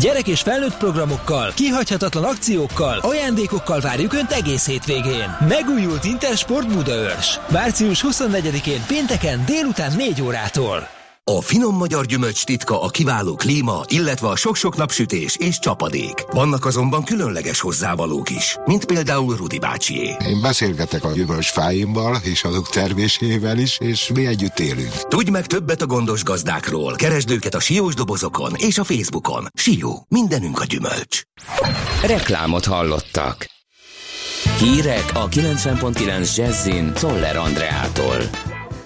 Gyerek és felnőtt programokkal, kihagyhatatlan akciókkal, ajándékokkal várjuk Önt egész hétvégén. Megújult Intersport Budaörs. Március 24-én pénteken délután 4 órától. A finom magyar gyümölcs titka a kiváló klíma, illetve a sok-sok napsütés és csapadék. Vannak azonban különleges hozzávalók is, mint például Rudi bácsié. Én beszélgetek a gyümölcsfáimmal és azok termésével is, és mi együtt élünk. Tudj meg többet a gondos gazdákról. Keresd őket a siós dobozokon és a Facebookon. Sió, mindenünk a gyümölcs. Reklámot hallottak. Hírek a 90.9 Jazzin Toller Andreától.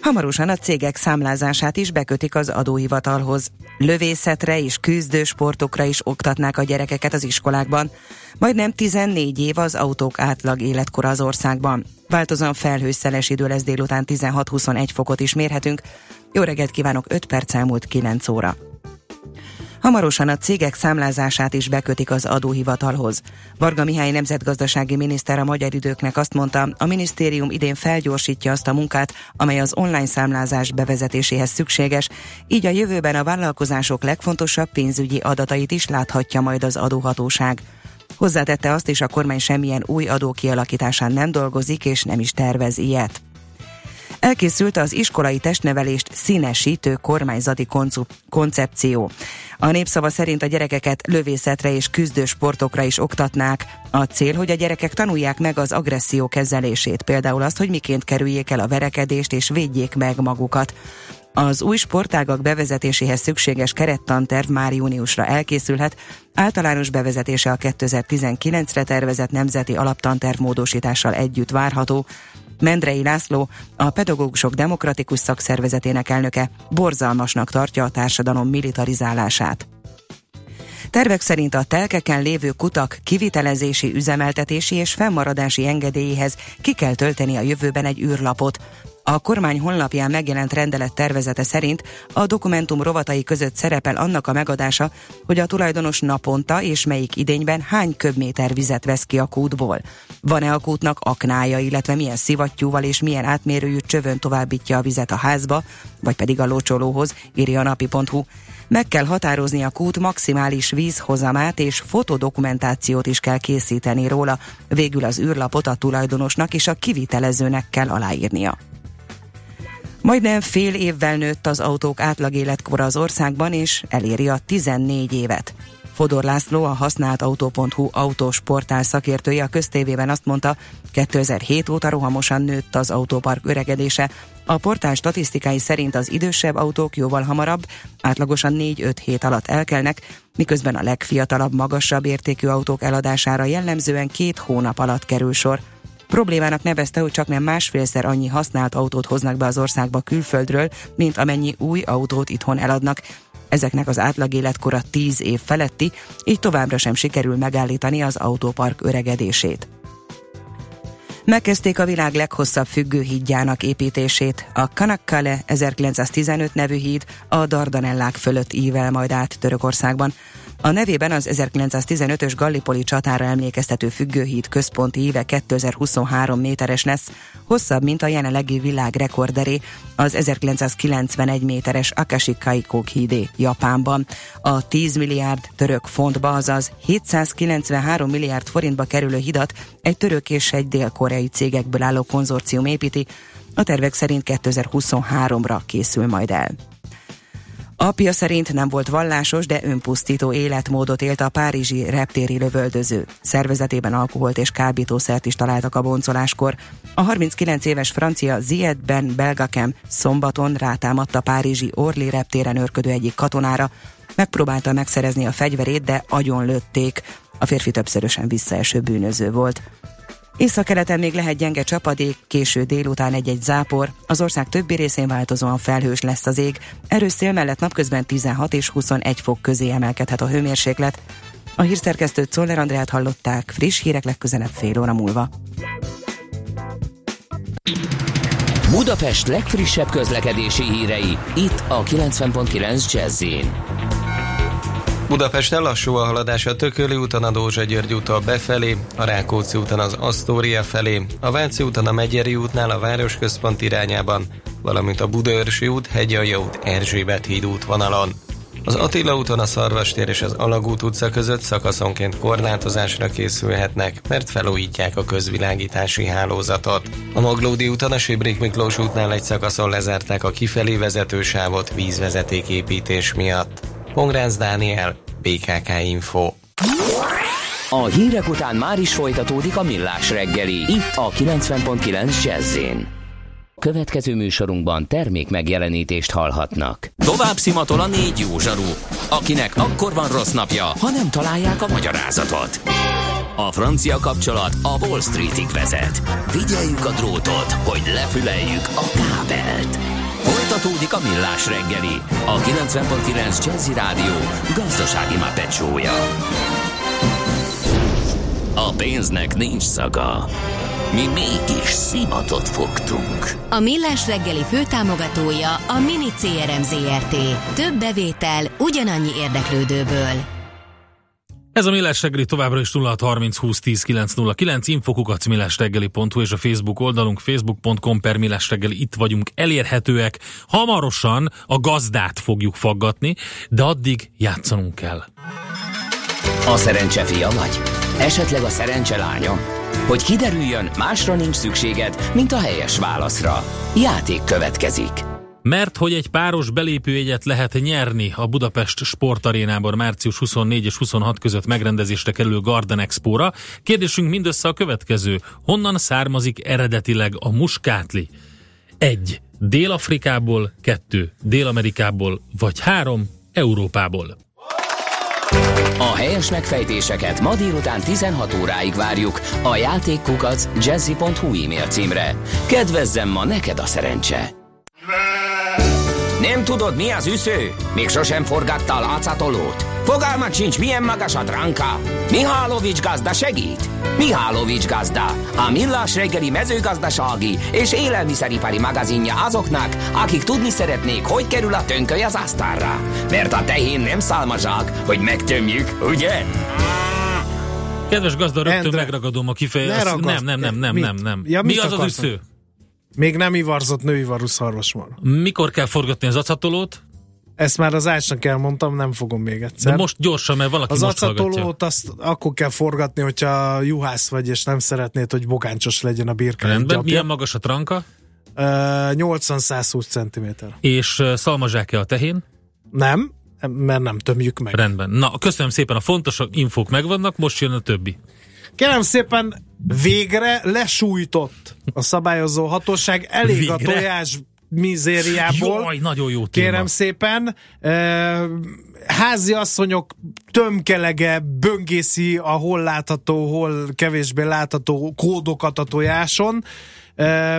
Hamarosan a cégek számlázását is bekötik az adóhivatalhoz. Lövészetre és küzdősportokra is oktatnák a gyerekeket az iskolákban. Majdnem 14 év az autók átlag életkora az országban. Változóan felhőszeles idő lesz délután 16-21 fokot is mérhetünk. Jó reggelt kívánok, 5 perc elmúlt 9 óra. Hamarosan a cégek számlázását is bekötik az adóhivatalhoz. Varga Mihály nemzetgazdasági miniszter a magyar időknek azt mondta, a minisztérium idén felgyorsítja azt a munkát, amely az online számlázás bevezetéséhez szükséges, így a jövőben a vállalkozások legfontosabb pénzügyi adatait is láthatja majd az adóhatóság. Hozzátette azt is, a kormány semmilyen új adó kialakításán nem dolgozik és nem is tervez ilyet. Elkészült az iskolai testnevelést színesítő kormányzati koncepció. A népszava szerint a gyerekeket lövészetre és küzdő sportokra is oktatnák. A cél, hogy a gyerekek tanulják meg az agresszió kezelését, például azt, hogy miként kerüljék el a verekedést és védjék meg magukat. Az új sportágak bevezetéséhez szükséges kerettanterv már júniusra elkészülhet, általános bevezetése a 2019-re tervezett nemzeti alaptanterv módosítással együtt várható, Mendrei László, a Pedagógusok Demokratikus Szakszervezetének elnöke borzalmasnak tartja a társadalom militarizálását. Tervek szerint a telkeken lévő kutak kivitelezési, üzemeltetési és fennmaradási engedélyéhez ki kell tölteni a jövőben egy űrlapot. A kormány honlapján megjelent rendelet tervezete szerint a dokumentum rovatai között szerepel annak a megadása, hogy a tulajdonos naponta és melyik idényben hány köbméter vizet vesz ki a kútból. Van-e a kútnak aknája, illetve milyen szivattyúval és milyen átmérőjű csövön továbbítja a vizet a házba, vagy pedig a locsolóhoz, írja a napi.hu. Meg kell határozni a kút maximális vízhozamát és fotodokumentációt is kell készíteni róla. Végül az űrlapot a tulajdonosnak és a kivitelezőnek kell aláírnia. Majdnem fél évvel nőtt az autók átlag életkora az országban, és eléri a 14 évet. Fodor László, a használt autó.hu autós portál szakértője a köztévében azt mondta, 2007 óta rohamosan nőtt az autópark öregedése. A portál statisztikái szerint az idősebb autók jóval hamarabb, átlagosan 4-5 hét alatt elkelnek, miközben a legfiatalabb, magasabb értékű autók eladására jellemzően két hónap alatt kerül sor. Problémának nevezte, hogy csak nem másfélszer annyi használt autót hoznak be az országba külföldről, mint amennyi új autót itthon eladnak. Ezeknek az átlag életkora 10 év feletti, így továbbra sem sikerül megállítani az autópark öregedését. Megkezdték a világ leghosszabb függőhídjának építését. A Kanakkale 1915 nevű híd a Dardanellák fölött ível majd át Törökországban. A nevében az 1915-ös Gallipoli csatára emlékeztető függőhíd központi íve 2023 méteres lesz, hosszabb, mint a jelenlegi világ rekorderé, az 1991 méteres Akashi Kaikok hídé Japánban. A 10 milliárd török fontba, azaz 793 milliárd forintba kerülő hidat egy török és egy dél-koreai cégekből álló konzorcium építi, a tervek szerint 2023-ra készül majd el. Apja szerint nem volt vallásos, de önpusztító életmódot élt a párizsi reptéri lövöldöző. Szervezetében alkoholt és kábítószert is találtak a boncoláskor. A 39 éves francia Zied Ben Belgakem szombaton rátámadt a párizsi Orly reptéren örködő egyik katonára. Megpróbálta megszerezni a fegyverét, de agyon lőtték. A férfi többszörösen visszaeső bűnöző volt. Északkeleten még lehet gyenge csapadék, késő délután egy-egy zápor, az ország többi részén változóan felhős lesz az ég, erős szél mellett napközben 16 és 21 fok közé emelkedhet a hőmérséklet. A hírszerkesztőt Szoller Andrát hallották, friss hírek legközelebb fél óra múlva. Budapest legfrissebb közlekedési hírei, itt a 90.9 jazz Budapesten lassú a haladás a Tököli úton a Dózsa György úton befelé, a Rákóczi úton az Asztória felé, a Váci úton a Megyeri útnál a városközpont irányában, valamint a Budaörsi út, Hegyalja út, Erzsébet híd útvonalon. Az Attila úton a Szarvastér és az Alagút utca között szakaszonként korlátozásra készülhetnek, mert felújítják a közvilágítási hálózatot. A Maglódi úton a Sibrik Miklós útnál egy szakaszon lezárták a kifelé vezető sávot vízvezetéképítés miatt. Pongrász Dániel, BKK Info. A hírek után már is folytatódik a millás reggeli, itt a 90.9 jazz Következő műsorunkban termék megjelenítést hallhatnak. Tovább szimatol a négy jó zsaru, akinek akkor van rossz napja, ha nem találják a magyarázatot. A francia kapcsolat a Wall Streetig vezet. Figyeljük a drótot, hogy lefüleljük a kábelt. Folytatódik a millás reggeli, a 90.9 Jazzy Rádió gazdasági mapetsója. A pénznek nincs szaga. Mi mégis szimatot fogtunk. A Millás reggeli főtámogatója a Mini CRM Zrt. Több bevétel ugyanannyi érdeklődőből. Ez a Millás reggeli továbbra is 0630 20 10 909 infokukat millásreggeli.hu és a Facebook oldalunk facebook.com per Millás reggeli itt vagyunk elérhetőek. Hamarosan a gazdát fogjuk faggatni, de addig játszanunk kell. A szerencse fia vagy? Esetleg a szerencse lánya? Hogy kiderüljön, másra nincs szükséged, mint a helyes válaszra. Játék következik. Mert hogy egy páros belépőjegyet lehet nyerni a Budapest Sportarénában március 24 és 26 között megrendezésre kerülő Garden Expo-ra, kérdésünk mindössze a következő. Honnan származik eredetileg a muskátli? Egy. Dél-Afrikából, kettő. Dél-Amerikából, vagy három. Európából. A helyes megfejtéseket ma délután 16 óráig várjuk a játékkukac jazzy.hu e-mail címre. Kedvezzem ma neked a szerencse! Nem tudod, mi az üsző? Még sosem forgatta a látszatolót? Fogalmat sincs, milyen magas a dránka? Mihálovics gazda segít? Mihálovics gazda, a millás reggeli mezőgazdasági és élelmiszeripari magazinja azoknak, akik tudni szeretnék, hogy kerül a tönköly az asztalra. Mert a tehén nem szálmazsák, hogy megtömjük, ugye? Kedves gazda, rögtön Endre, megragadom a kifejezést. Nem, nem, nem, nem, nem, nem. Ja, mi az az üsző? Még nem ivarzott nőivarú szarvas van. Mikor kell forgatni az acatolót? Ezt már az ácsnak elmondtam, nem fogom még egyszer. De most gyorsan, mert valaki Az most acatolót azt akkor kell forgatni, hogyha juhász vagy, és nem szeretnéd, hogy bogáncsos legyen a birka. Rendben, milyen magas a tranka? Uh, 80-120 cm. És uh, szalmazsák-e a tehén? Nem, mert nem tömjük meg. Rendben. Na, köszönöm szépen, a fontos infók megvannak, most jön a többi. Kérem szépen, végre lesújtott a szabályozó hatóság, elég végre? a tojás mizériából. Jaj, nagyon jó téma. Kérem szépen. E, házi asszonyok tömkelege böngészi a hol látható, hol kevésbé látható kódokat a tojáson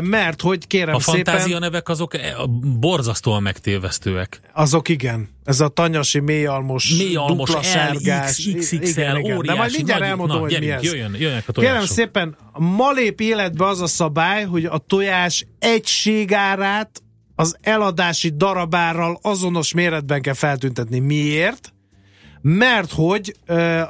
mert hogy kérem a szépen... A fantázia nevek azok e, borzasztóan megtévesztőek. Azok igen. Ez a tanyasi mélyalmos, mélyalmos dupla sárgás. XXL, igen, igen. De majd mindjárt nagy, elmondom, na, hogy gyerünk, mi ez. Jöjjön, jöjjön a Kérem szépen, ma lép életbe az a szabály, hogy a tojás egységárát az eladási darabárral azonos méretben kell feltüntetni. Miért? Mert hogy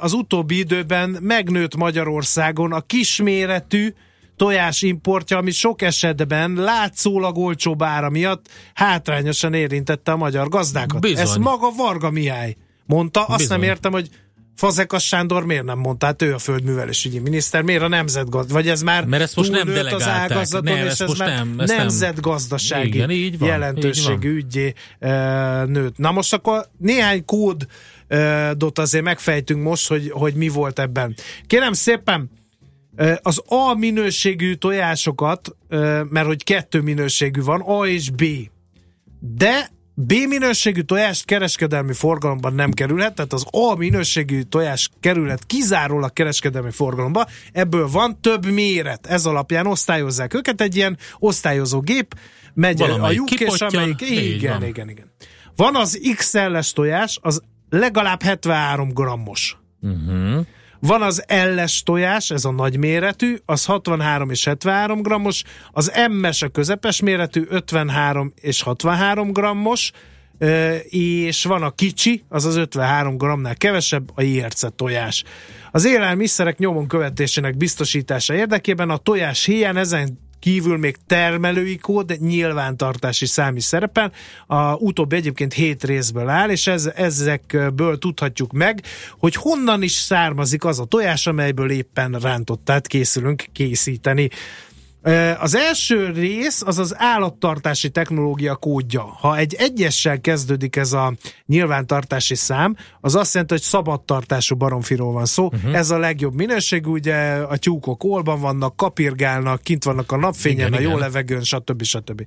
az utóbbi időben megnőtt Magyarországon a kisméretű tojás importja, ami sok esetben látszólag olcsóbb ára miatt hátrányosan érintette a magyar gazdákat. Bizony. Ez maga Varga Mihály mondta, azt Bizony. nem értem, hogy Fazekas Sándor miért nem mondta? Hát ő a földművelésügyi miniszter, miért a nemzetgazdaság? Vagy ez már Mert ezt most nem az ágazaton, nem, és ez most már nem, nemzetgazdasági Igen, így van, jelentőségű ügyé nőtt. Na most akkor néhány kódot azért megfejtünk most, hogy, hogy mi volt ebben. Kérem szépen, az A minőségű tojásokat, mert hogy kettő minőségű van, A és B. De B minőségű tojást kereskedelmi forgalomban nem kerülhet, tehát az A minőségű tojás kerülhet kizárólag kereskedelmi forgalomba, ebből van több méret, ez alapján osztályozzák őket, egy ilyen osztályozó gép, megy Valamelyik a lyuk, és amelyik, igen, igen, igen. Van az XL-es tojás, az legalább 73 grammos. Uh-huh. Van az elles tojás, ez a nagy méretű, az 63 és 73 grammos, az M-es a közepes méretű, 53 és 63 grammos, és van a kicsi, az az 53 grammnál kevesebb, a JRC tojás. Az élelmiszerek nyomon követésének biztosítása érdekében a tojás héján ezen kívül még termelői kód, nyilvántartási szám is szerepel. A utóbbi egyébként hét részből áll, és ez, ezekből tudhatjuk meg, hogy honnan is származik az a tojás, amelyből éppen rántottát készülünk készíteni. Az első rész az az állattartási technológia kódja. Ha egy egyessel kezdődik ez a nyilvántartási szám, az azt jelenti, hogy szabadtartású baromfiról van szó. Uh-huh. Ez a legjobb minőség, ugye a tyúkok olban vannak, kapirgálnak, kint vannak a napfényen, igen, a jó igen. levegőn, stb. stb.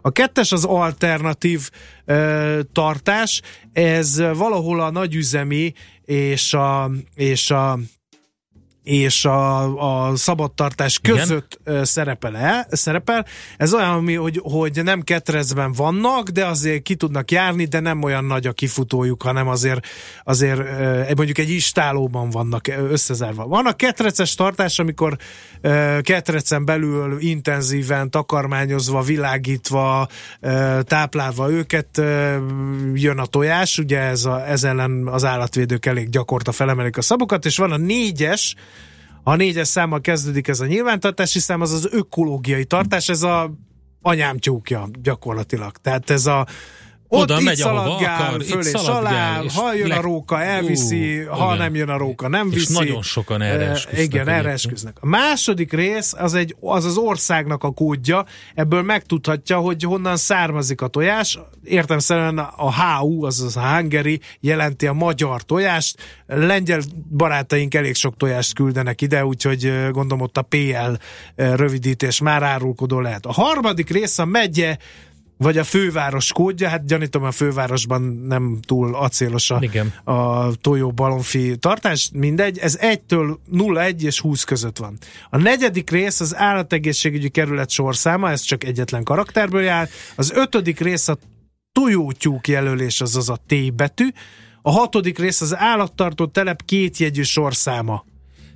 A kettes az alternatív ö, tartás, ez valahol a nagyüzemi és a, és a és a, a szabadtartás között Igen? szerepel, -e, szerepel. Ez olyan, ami, hogy, hogy nem ketrecben vannak, de azért ki tudnak járni, de nem olyan nagy a kifutójuk, hanem azért, azért mondjuk egy istálóban vannak összezárva. Van a ketreces tartás, amikor ketrecen belül intenzíven, takarmányozva, világítva, táplálva őket jön a tojás, ugye ez, a, ez ellen az állatvédők elég gyakorta felemelik a szabokat, és van a négyes, a négyes számmal kezdődik ez a nyilvántartási szám, az az ökológiai tartás, ez a anyám tyúkja gyakorlatilag. Tehát ez a oda megy, szaladgál, akar, föl alá, és ha jön le... a róka, elviszi, uh, ha igen. nem jön a róka, nem viszi. És nagyon sokan erre esküsznek. Igen, erre esküsznek. A második rész az, egy, az az országnak a kódja, ebből megtudhatja, hogy honnan származik a tojás. Értem szerint a HU, azaz a Hungary jelenti a magyar tojást. Lengyel barátaink elég sok tojást küldenek ide, úgyhogy gondolom ott a PL rövidítés már árulkodó lehet. A harmadik rész a megye vagy a főváros kódja, hát gyanítom a fővárosban nem túl acélos a, Igen. a tojó balonfi tartás, mindegy, ez 1-től 0-1 és 20 között van. A negyedik rész az állategészségügyi kerület sorszáma, ez csak egyetlen karakterből jár, az ötödik rész a tojótyúk jelölés, azaz a T betű, a hatodik rész az állattartó telep kétjegyű sorszáma.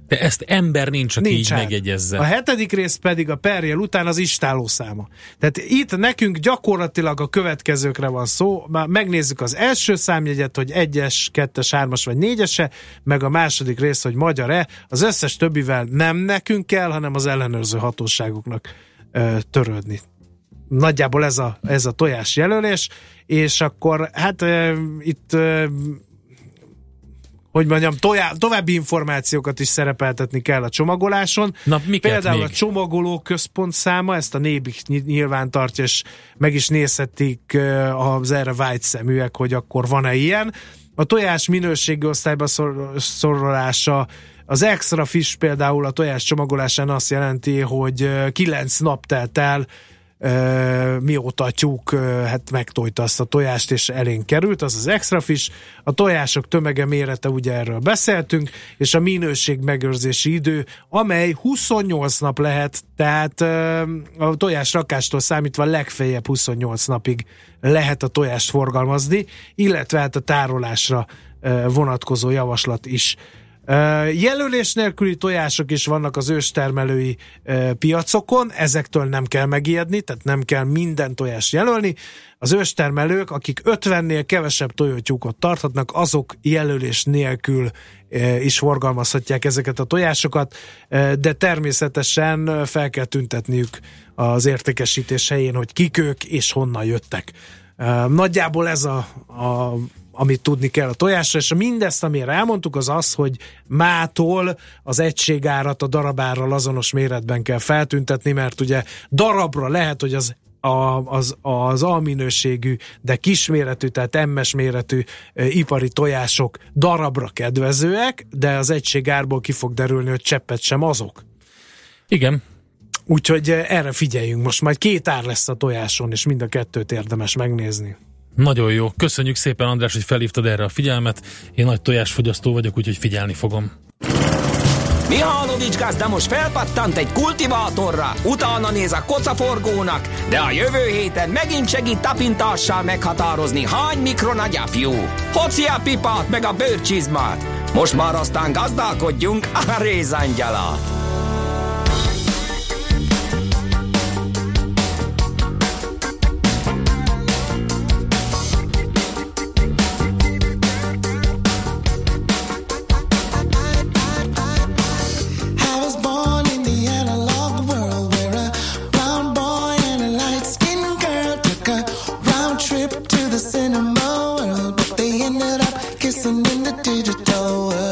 De ezt ember nincs, aki nincs így hát. megjegyezze. A hetedik rész pedig a perjel után az istáló száma. Tehát itt nekünk gyakorlatilag a következőkre van szó. Már megnézzük az első számjegyet, hogy egyes, kettes, hármas vagy négyese, meg a második rész, hogy magyar-e. Az összes többivel nem nekünk kell, hanem az ellenőrző hatóságoknak ö, törődni. Nagyjából ez a, ez a tojás jelölés, és akkor hát ö, itt ö, hogy mondjam, tojá, további információkat is szerepeltetni kell a csomagoláson. Na, Például még? a csomagoló központ száma, ezt a Nébik nyilván tartja, és meg is nézhetik az erre vágy szeműek, hogy akkor van-e ilyen. A tojás minőségi osztályba szorolása, az extra fish például a tojás csomagolásán azt jelenti, hogy 9 nap telt el mióta a tyúk hát megtojta azt a tojást, és elénk került, az az extra fish. A tojások tömege mérete, ugye erről beszéltünk, és a minőség megőrzési idő, amely 28 nap lehet, tehát a tojás rakástól számítva legfeljebb 28 napig lehet a tojást forgalmazni, illetve hát a tárolásra vonatkozó javaslat is Jelölés nélküli tojások is vannak az őstermelői piacokon, ezektől nem kell megijedni, tehát nem kell minden tojást jelölni. Az őstermelők, akik 50-nél kevesebb tojótyúkot tarthatnak, azok jelölés nélkül is forgalmazhatják ezeket a tojásokat, de természetesen fel kell tüntetniük az értékesítés helyén, hogy kik ők és honnan jöttek. Nagyjából ez a, a amit tudni kell a tojásra, és mindezt, amire elmondtuk, az az, hogy mától az egységárat a darabárral azonos méretben kell feltüntetni, mert ugye darabra lehet, hogy az a, az, az alminőségű, de kisméretű, tehát MS méretű e, ipari tojások darabra kedvezőek, de az egységárból ki fog derülni, hogy cseppet sem azok. Igen. Úgyhogy erre figyeljünk most, majd két ár lesz a tojáson, és mind a kettőt érdemes megnézni. Nagyon jó. Köszönjük szépen, András, hogy felhívtad erre a figyelmet. Én nagy tojásfogyasztó vagyok, úgyhogy figyelni fogom. Mihálovics gazda most felpattant egy kultivátorra, utána néz a kocaforgónak, de a jövő héten megint segít tapintással meghatározni, hány mikron a gyapjú. Hoci a pipát meg a bőrcsizmát. Most már aztán gazdálkodjunk a rézangyalat. in the digital world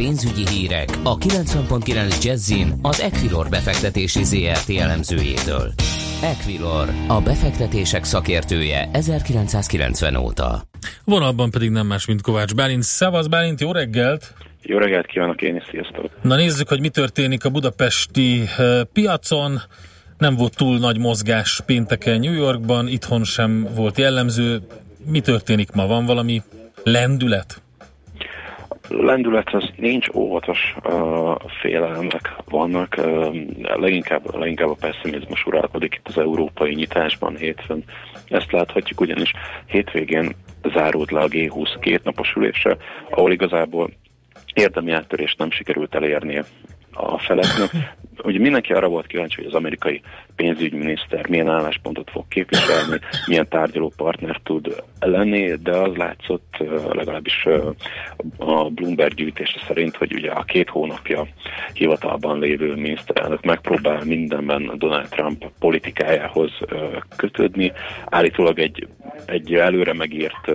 pénzügyi hírek a 90.9 Jazzin az Equilor befektetési ZRT elemzőjétől. Equilor, a befektetések szakértője 1990 óta. Vonalban pedig nem más, mint Kovács Bálint. Szevasz Bálint, jó reggelt! Jó reggelt kívánok én is, sziasztok! Na nézzük, hogy mi történik a budapesti uh, piacon. Nem volt túl nagy mozgás pénteken New Yorkban, itthon sem volt jellemző. Mi történik ma? Van valami lendület? Lendület az nincs, óvatos uh, félelmek vannak. Uh, leginkább, leginkább a pessimizmus uralkodik itt az európai nyitásban hétfőn. Ezt láthatjuk, ugyanis hétvégén zárult le a G20 kétnapos ülése, ahol igazából érdemi áttörést nem sikerült elérnie a feleknek. Ugye mindenki arra volt kíváncsi, hogy az amerikai pénzügyminiszter milyen álláspontot fog képviselni, milyen tárgyaló partner tud lenni, de az látszott legalábbis a Bloomberg gyűjtése szerint, hogy ugye a két hónapja hivatalban lévő miniszterelnök megpróbál mindenben Donald Trump politikájához kötődni. Állítólag egy, egy előre megírt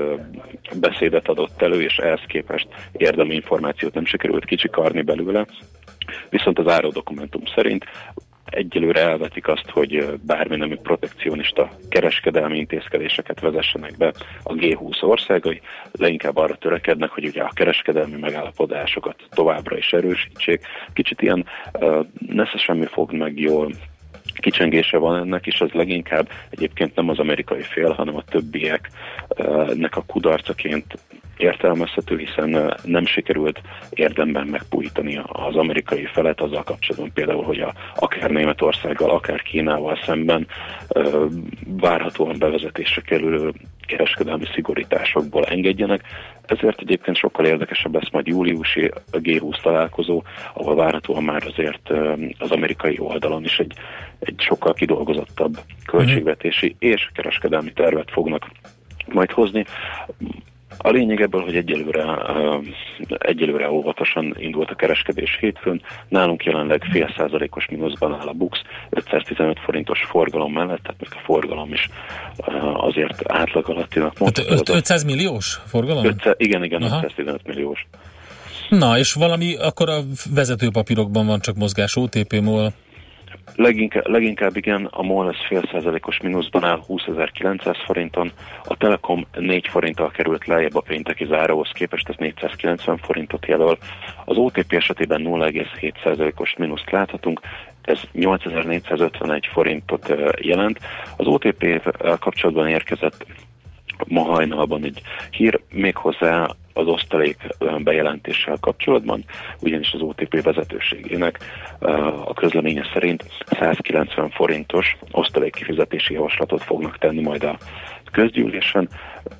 beszédet adott elő, és ehhez képest érdemi információt nem sikerült kicsikarni belőle. Viszont az áró dokumentum szerint egyelőre elvetik azt, hogy bármi nemű protekcionista kereskedelmi intézkedéseket vezessenek be a G20 országai, leginkább arra törekednek, hogy ugye a kereskedelmi megállapodásokat továbbra is erősítsék. Kicsit ilyen uh, nesze semmi fog meg jól kicsengése van ennek, és az leginkább egyébként nem az amerikai fél, hanem a többieknek a kudarcaként értelmezhető, hiszen nem sikerült érdemben megpújítani az amerikai felet azzal kapcsolatban például, hogy a, akár Németországgal, akár Kínával szemben várhatóan bevezetésre kerülő kereskedelmi szigorításokból engedjenek. Ezért egyébként sokkal érdekesebb lesz majd júliusi G20 találkozó, ahol várhatóan már azért az amerikai oldalon is egy, egy sokkal kidolgozottabb költségvetési és kereskedelmi tervet fognak majd hozni. A lényeg ebből, hogy egyelőre, egyelőre óvatosan indult a kereskedés hétfőn. Nálunk jelenleg fél százalékos mínuszban áll a BUX, 515 forintos forgalom mellett, tehát még a forgalom is azért átlag alattinak mondható. 500 milliós forgalom? 500, igen, igen, Aha. 515 milliós. Na, és valami akkor a vezetőpapírokban van csak mozgás OTP-mól? Leginkább, leginkább igen, a MOL ez fél százalékos mínuszban áll 20.900 forinton, a Telekom 4 forinttal került lejjebb a pénteki záróhoz képest, ez 490 forintot jelöl. Az OTP esetében 0,7 százalékos mínuszt láthatunk, ez 8451 forintot jelent. Az OTP kapcsolatban érkezett ma hajnalban egy hír, méghozzá az osztalék bejelentéssel kapcsolatban, ugyanis az OTP vezetőségének a közleménye szerint 190 forintos osztalék kifizetési javaslatot fognak tenni majd a közgyűlésen.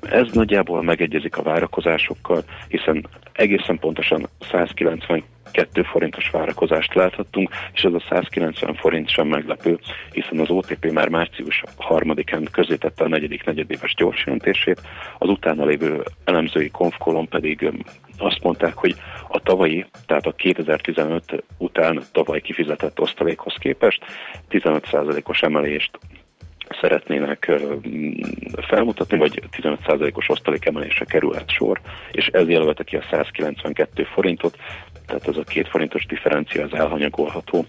Ez nagyjából megegyezik a várakozásokkal, hiszen egészen pontosan 190 2 forintos várakozást láthattunk, és ez a 190 forint sem meglepő, hiszen az OTP már március 3-án közétette a negyedik negyedéves gyorsjelentését, az utána lévő elemzői konfkolon pedig azt mondták, hogy a tavalyi, tehát a 2015 után tavaly kifizetett osztalékhoz képest 15%-os emelést szeretnének felmutatni, vagy 15%-os osztalékemelésre kerülhet sor, és ez jelölte ki a 192 forintot, tehát ez a két forintos differencia az elhanyagolható.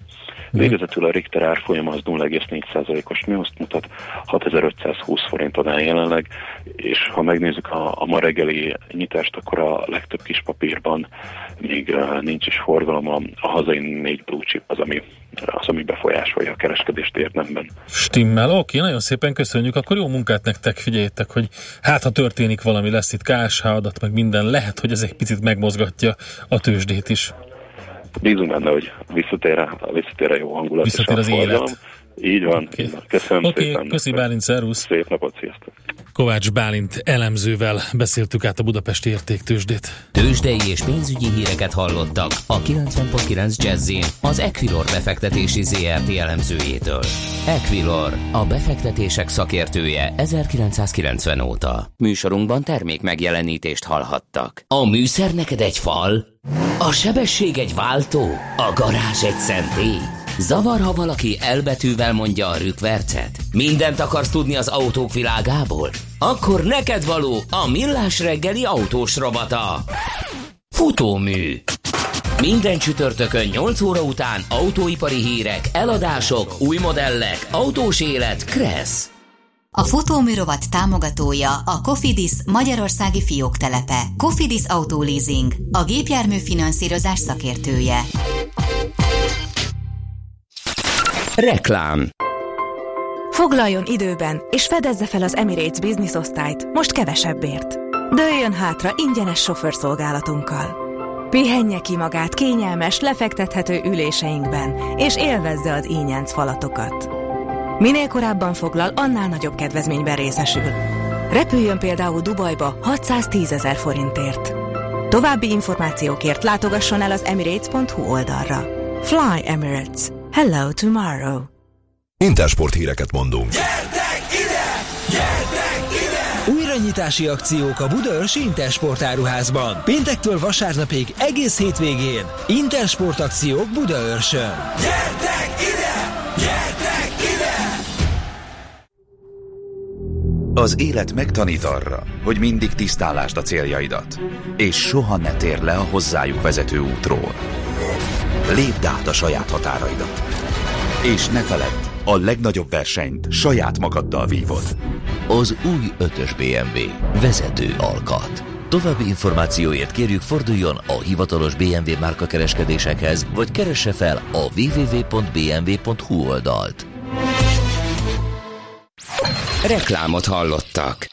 Végezetül a Richter árfolyam az 0,4%-os mínuszt mutat, 6520 forinton áll jelenleg, és ha megnézzük a, a ma reggeli nyitást, akkor a legtöbb kis papírban még uh, nincs is forgalom, a, a hazai négy blue chip az, ami, az, ami befolyásolja a kereskedést érdemben. Stimmel, oké, nagyon szépen köszönjük, akkor jó munkát nektek, figyeljétek, hogy hát ha történik valami, lesz itt KSH adat, meg minden, lehet, hogy ez egy picit megmozgatja a tőzsdét is. Bízunk benne, hogy visszatér, visszatér jó hangulat. Visszatér az élet. Így van. Okay. Köszönöm okay, szépen. Köszi Bálint, szervusz. Szép napot, sziasztok. Kovács Bálint elemzővel beszéltük át a Budapesti értéktősdét. Tőzsdei és pénzügyi híreket hallottak a 90.9 jazz az Equilor befektetési ZRT elemzőjétől. Equilor, a befektetések szakértője 1990 óta. Műsorunkban termék megjelenítést hallhattak. A műszer neked egy fal, a sebesség egy váltó, a garázs egy szentély. Zavar, ha valaki elbetűvel mondja a rükvercet? Mindent akarsz tudni az autók világából? Akkor neked való a millás reggeli autós robata. Futómű minden csütörtökön 8 óra után autóipari hírek, eladások, új modellek, autós élet, Kressz. A futóműrovat támogatója a Cofidis Magyarországi Fióktelepe. Cofidis Autoleasing, a gépjármű finanszírozás szakértője. Reklám Foglaljon időben, és fedezze fel az Emirates Business osztályt, most kevesebbért. Dőljön hátra ingyenes sofőrszolgálatunkkal. Pihenje ki magát kényelmes, lefektethető üléseinkben, és élvezze az ínyenc falatokat. Minél korábban foglal, annál nagyobb kedvezményben részesül. Repüljön például Dubajba 610 ezer forintért. További információkért látogasson el az emirates.hu oldalra. Fly Emirates. Hello tomorrow. Intersport híreket mondunk. Gyertek ide! Gyertek ide! Újranyitási akciók a Budaörs Intersport áruházban. Péntektől vasárnapig egész hétvégén. Intersport akciók Budaörsön. Gyertek ide! Gyertek ide! Az élet megtanít arra, hogy mindig tisztálásd a céljaidat, és soha ne tér le a hozzájuk vezető útról. Lépd át a saját határaidat. És ne feledd, a legnagyobb versenyt saját magaddal vívod. Az új 5-ös BMW. Vezető alkat. További információért kérjük forduljon a hivatalos BMW márka kereskedésekhez, vagy keresse fel a www.bmw.hu oldalt. Reklámot hallottak.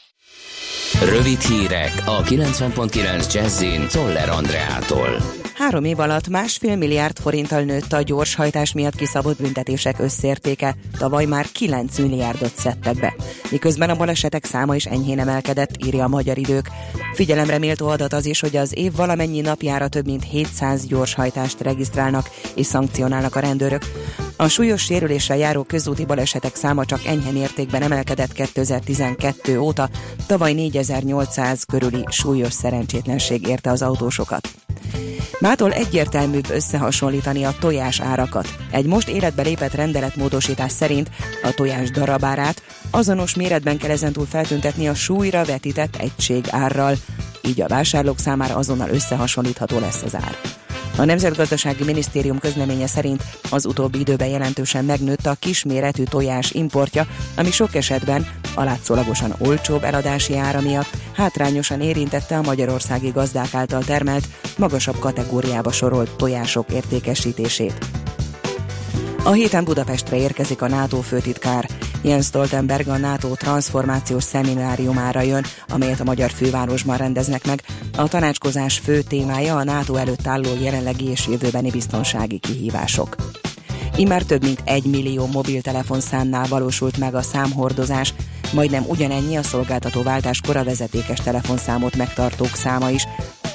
Rövid hírek a 90.9 Jazzin Toller Andreától. Három év alatt másfél milliárd forinttal nőtt a gyorshajtás miatt kiszabott büntetések összértéke. Tavaly már 9 milliárdot szedtek be. Miközben a balesetek száma is enyhén emelkedett, írja a magyar idők. Figyelemre méltó adat az is, hogy az év valamennyi napjára több mint 700 gyorshajtást regisztrálnak és szankcionálnak a rendőrök. A súlyos sérüléssel járó közúti balesetek száma csak enyhe mértékben emelkedett 2012 óta, tavaly 4800 körüli súlyos szerencsétlenség érte az autósokat. Mától egyértelműbb összehasonlítani a tojás árakat. Egy most életbe lépett rendeletmódosítás szerint a tojás darabárát azonos méretben kell ezentúl feltüntetni a súlyra vetített egység árral, így a vásárlók számára azonnal összehasonlítható lesz az ár. A Nemzetgazdasági Minisztérium közleménye szerint az utóbbi időben jelentősen megnőtt a kisméretű tojás importja, ami sok esetben a látszólagosan olcsóbb eladási ára miatt hátrányosan érintette a magyarországi gazdák által termelt, magasabb kategóriába sorolt tojások értékesítését. A héten Budapestre érkezik a NATO főtitkár. Jens Stoltenberg a NATO transformációs szemináriumára jön, amelyet a magyar fővárosban rendeznek meg. A tanácskozás fő témája a NATO előtt álló jelenlegi és jövőbeni biztonsági kihívások. Immár több mint egy millió mobiltelefonszámnál valósult meg a számhordozás, majdnem ugyanennyi a szolgáltató váltáskor a vezetékes telefonszámot megtartók száma is,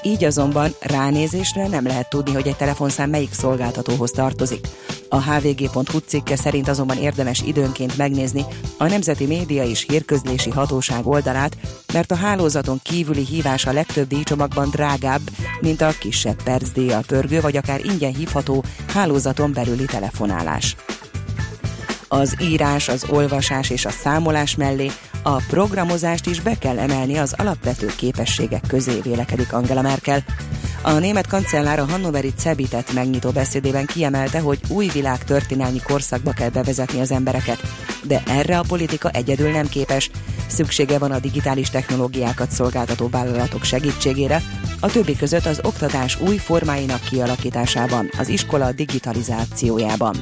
így azonban ránézésre nem lehet tudni, hogy egy telefonszám melyik szolgáltatóhoz tartozik. A hvg.hu cikke szerint azonban érdemes időnként megnézni a Nemzeti Média és Hírközlési Hatóság oldalát, mert a hálózaton kívüli hívás a legtöbb díjcsomagban drágább, mint a kisebb percdíjjal pörgő vagy akár ingyen hívható hálózaton belüli telefonálás az írás, az olvasás és a számolás mellé a programozást is be kell emelni az alapvető képességek közé, vélekedik Angela Merkel. A német kancellár a Hannoveri Cebitet megnyitó beszédében kiemelte, hogy új világ történelmi korszakba kell bevezetni az embereket. De erre a politika egyedül nem képes. Szüksége van a digitális technológiákat szolgáltató vállalatok segítségére, a többi között az oktatás új formáinak kialakításában, az iskola digitalizációjában.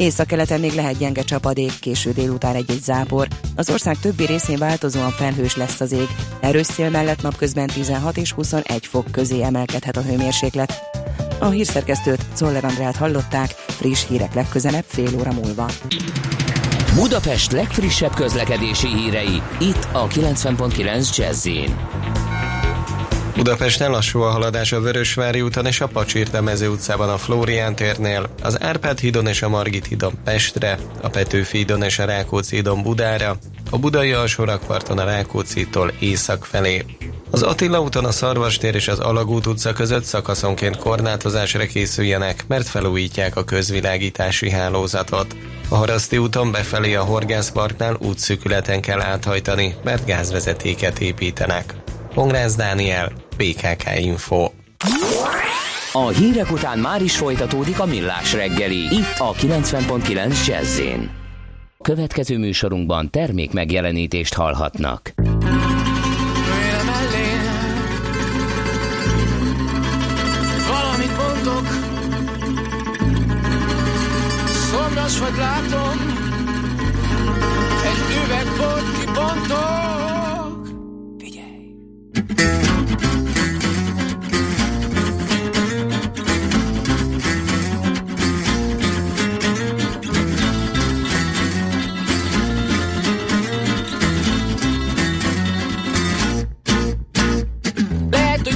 Északkeleten még lehet gyenge csapadék, késő délután egy-egy zápor. Az ország többi részén változóan felhős lesz az ég. Erős szél mellett napközben 16 és 21 fok közé emelkedhet a hőmérséklet. A hírszerkesztőt Czoller Andrát hallották, friss hírek legközelebb fél óra múlva. Budapest legfrissebb közlekedési hírei, itt a 90.9 jazz Budapesten lassú a haladás a Vörösvári úton és a Pacsirta mező utcában a Flórián térnél, az Árpád hídon és a Margit hídon Pestre, a Petőfi hídon és a Rákóczi hídon Budára, a Budai alsórakparton a Rákóczi-tól észak felé. Az Attila úton a Szarvastér és az Alagút utca között szakaszonként korlátozásra készüljenek, mert felújítják a közvilágítási hálózatot. A Haraszti úton befelé a Horgászparknál útszűkületen kell áthajtani, mert gázvezetéket építenek. Pongrász Dániel, BKK Info. A hírek után már is folytatódik a millás reggeli, itt a 90.9 jazz Következő műsorunkban termék megjelenítést hallhatnak. Valamit mondok, szomjas vagy látom, egy üvegbort kibontok. Figyelj!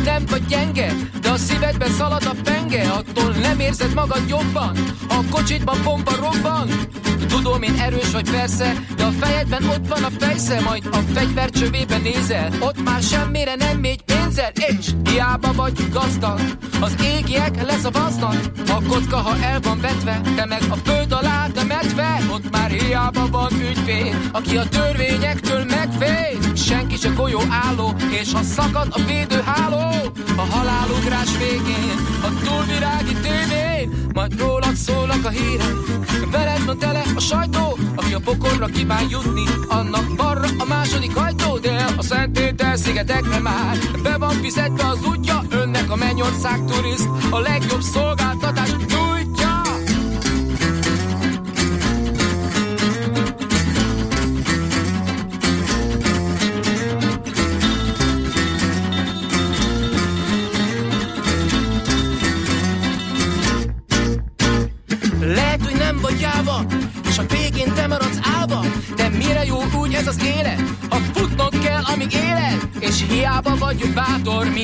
Nem vagy gyenge, de a szívedben szalad a penge, attól nem érzed magad jobban, a kocsitban bomba robban. Tudom, én erős vagy persze, de a fejedben ott van a fejsze, majd a fegyver csövében nézel, ott már semmire nem megy pénzzel, és hiába vagy gazdag, az égiek leszavaznak, a kocka, ha el van vetve, te meg a föld alá temetve, ott már hiába van ügyvéd, aki a törvényektől megvéd, senki se golyó álló, és ha szakad a védőháló, a halálugrás végén, a túlvirági tévén, majd rólad szólnak a hírek, veled van tele a sajtó, aki a pokolra kíván jutni, annak balra a második ajtó, de a Szentpéter szigetekre már be van fizetve az útja, önnek a mennyország turiszt, a legjobb szolgáltatást nyújtja.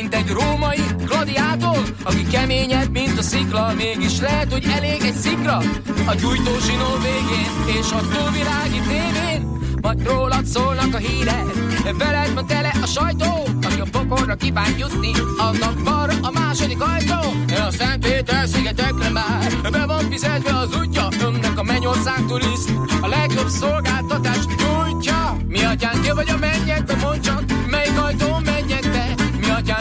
Mint egy római gladiátor, aki keményebb, mint a szikla, mégis lehet, hogy elég egy szikra, a gyújtó zsinó végén, és a túlvilági tévén, majd rólad szólnak a hírek, veled van tele a sajtó, aki a pokorra kíván jutni, annak balra a második ajtó, a Szent Péter szigetekre már, be van fizetve az útja, önnek a mennyország turiszt, a legjobb szolgáltatást nyújtja. Mi atyán ki vagy a mennyekbe, mondd csak, melyik mi atyán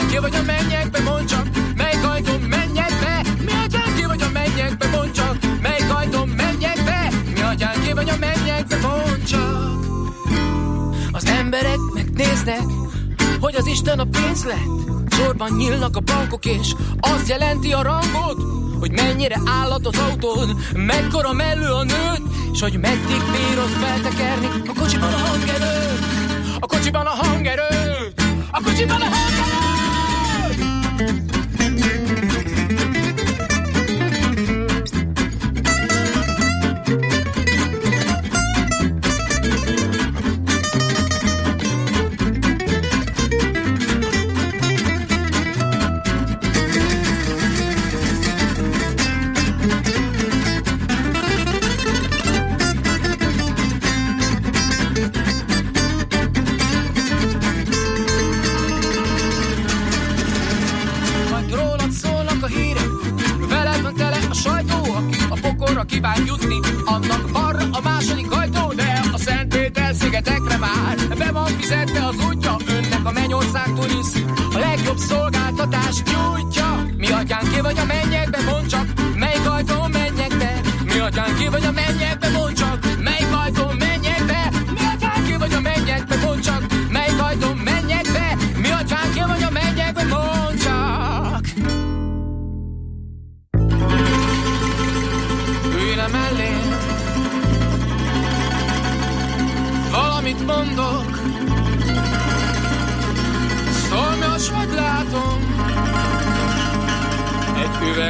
ki vagy a mennyekbe, mondd csak, melyik ajtón menjek be, mi atyán ki vagy a mennyekbe, mondd csak, melyik ajtón menjek be, mi atyán ki vagy a mennyekbe, mondd csak. Az emberek megnéznek, hogy az Isten a pénz lett. Sorban nyílnak a bankok, és az jelenti a rangot, hogy mennyire állat az autód, mekkora mellő a nőt, és hogy meddig bírod feltekerni a kocsiban a hangerőt, a kocsiban a hangerőt, a kocsiban a hangerőt. Majd rólad szólnak a hírek, veled van tele a sajtó, aki a pokorra kíván jutni, annak balra a második ajtó, de a Szent Péter szigetekre már be van fizetve az útja, önnek a mennyország turiszt, a legjobb szolgáltatást nyújtja. Mi atyán ki vagy a mennyekbe, mondd csak, melyik ajtón menjek be, mi atyán ki vagy a mennyekbe, mondd csak,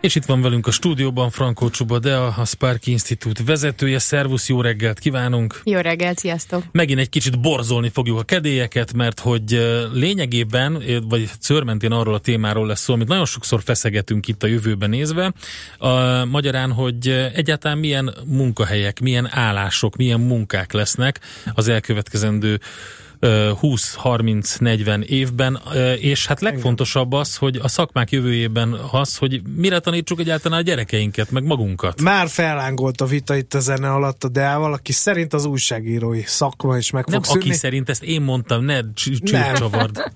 És itt van velünk a stúdióban Frankó Csuba de a Spark Institute vezetője. Szervusz, jó reggelt kívánunk! Jó reggelt, sziasztok! Megint egy kicsit borzolni fogjuk a kedélyeket, mert hogy lényegében, vagy szörmentén arról a témáról lesz szó, amit nagyon sokszor feszegetünk itt a jövőben nézve, a, magyarán, hogy egyáltalán milyen munkahelyek, milyen állások, milyen munkák lesznek az elkövetkezendő 20-30-40 évben, és hát legfontosabb az, hogy a szakmák jövőjében az, hogy mire tanítsuk egyáltalán a gyerekeinket, meg magunkat. Már fellángolt a vita itt a zene alatt a Deával, aki szerint az újságírói szakma is meg Nem fog szűnni. aki szerint, ezt én mondtam, ne csúcsavard. De.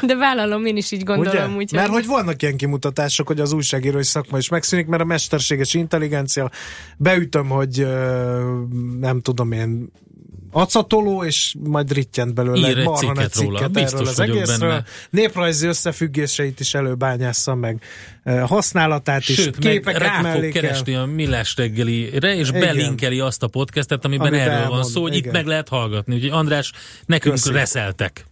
De vállalom, én is így gondolom. Úgy, Mert hogy vannak ilyen kimutatások, hogy az újságírói szakma is megszűnik, mert a mesterséges intelligencia beütöm, hogy nem tudom én acatoló, és majd rittyent belőle Ír egy marha cikket cikket róla. erről Biztos az egészről. benne. Néprajzi összefüggéseit is előbányássza meg eh, használatát is, Sőt, meg képeket rá fog mellékel. keresni a Millás reggelire, és Igen. belinkeli azt a podcastet, amiben Amit erről van elmond, szó, hogy igen. itt meg lehet hallgatni. Úgyhogy András, nekünk Köszi. reszeltek.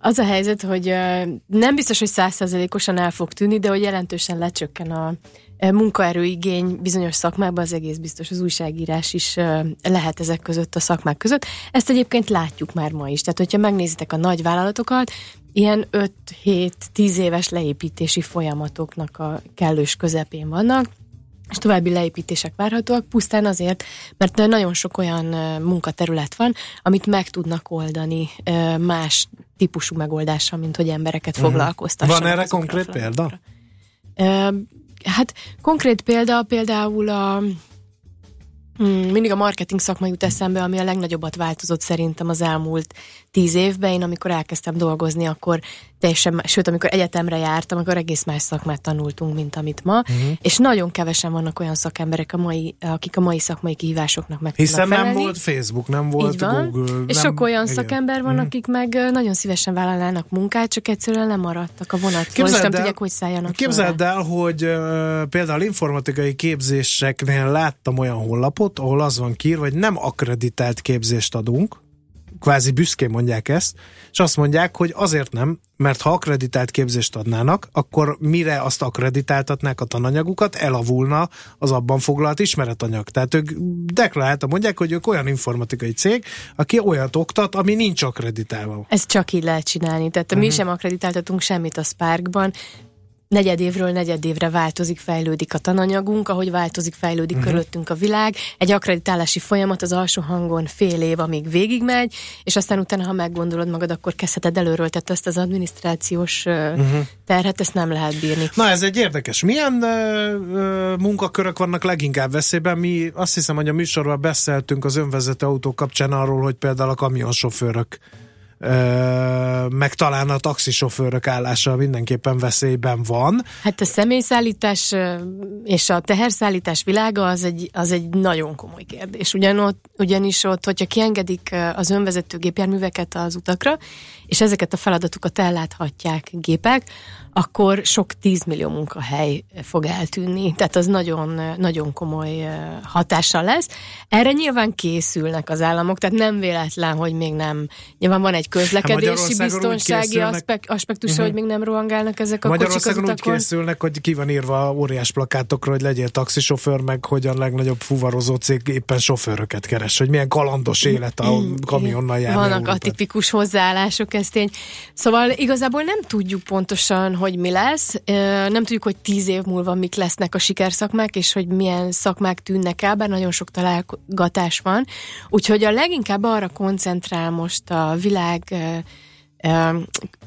Az a helyzet, hogy ö, nem biztos, hogy százszerzelékosan el fog tűnni, de hogy jelentősen lecsökken a munkaerőigény bizonyos szakmákban, az egész biztos az újságírás is ö, lehet ezek között a szakmák között. Ezt egyébként látjuk már ma is. Tehát, hogyha megnézitek a nagy vállalatokat, ilyen 5-7-10 éves leépítési folyamatoknak a kellős közepén vannak, és további leépítések várhatóak, pusztán azért, mert nagyon sok olyan ö, munkaterület van, amit meg tudnak oldani más típusú megoldással, mint hogy embereket Mhm. foglalkoztassanak. Van erre konkrét példa? Hát konkrét példa például a Hmm, mindig a marketing szakma jut eszembe, ami a legnagyobbat változott szerintem az elmúlt tíz évben. Én amikor elkezdtem dolgozni, akkor teljesen, sőt, amikor egyetemre jártam, akkor egész más szakmát tanultunk, mint amit ma. Uh-huh. És nagyon kevesen vannak olyan szakemberek, a mai, akik a mai szakmai kihívásoknak meg Hiszen nem volt Facebook, nem volt Így van. Google. És nem, sok olyan igen. szakember van, Mhm. akik meg nagyon szívesen vállalnának munkát, csak egyszerűen nem maradtak a vonatról, és Képzeld nem el- tudják, hogy szálljanak Képzeld el, hogy uh, például informatikai képzéseknél láttam olyan honlapot, ahol az van kiírva, hogy nem akreditált képzést adunk, kvázi büszkén mondják ezt, és azt mondják, hogy azért nem, mert ha akreditált képzést adnának, akkor mire azt akreditáltatnák a tananyagukat, elavulna az abban foglalt ismeretanyag. Tehát ők deklaráltan mondják, hogy ők olyan informatikai cég, aki olyat oktat, ami nincs akreditálva. Ez csak így lehet csinálni. Tehát uh-huh. mi sem akreditáltatunk semmit a Sparkban. Negyedévről negyedévre változik, fejlődik a tananyagunk, ahogy változik, fejlődik uh-huh. körülöttünk a világ. Egy akreditálási folyamat az alsó hangon fél év, amíg végigmegy, és aztán utána, ha meggondolod magad, akkor kezdheted előről, tehát ezt az adminisztrációs uh-huh. Terhet, ezt nem lehet bírni. Na ez egy érdekes. Milyen ö, munkakörök vannak leginkább veszélyben? Mi azt hiszem, hogy a műsorban beszéltünk az önvezető autó kapcsán arról, hogy például a kamionsofőrök meg talán a taxisofőrök állása mindenképpen veszélyben van. Hát a személyszállítás és a teherszállítás világa az egy, az egy nagyon komoly kérdés. Ugyanott, ugyanis ott, hogyha kiengedik az önvezető gépjárműveket az utakra, és ezeket a feladatokat elláthatják gépek, akkor sok tízmillió munkahely fog eltűnni. Tehát az nagyon, nagyon komoly ö, hatással lesz. Erre nyilván készülnek az államok, tehát nem véletlen, hogy még nem. Nyilván van egy közlekedési úgy biztonsági készülnek- aspek- aspektusa, Mhm. hogy még nem rohangálnak ezek a kocsik az úgy készülnek, hogy ki van írva óriás plakátokra, hogy legyél taxisofőr, meg hogy a legnagyobb fuvarozó cég éppen sofőröket keres, hogy milyen kalandos élet a kamionnal járni. Vannak atipikus hozzáállások, ez tény. Szóval igazából nem tudjuk pontosan, hogy mi lesz. Nem tudjuk, hogy tíz év múlva mik lesznek a sikerszakmák, és hogy milyen szakmák tűnnek el, bár nagyon sok találgatás van. Úgyhogy a leginkább arra koncentrál most a világ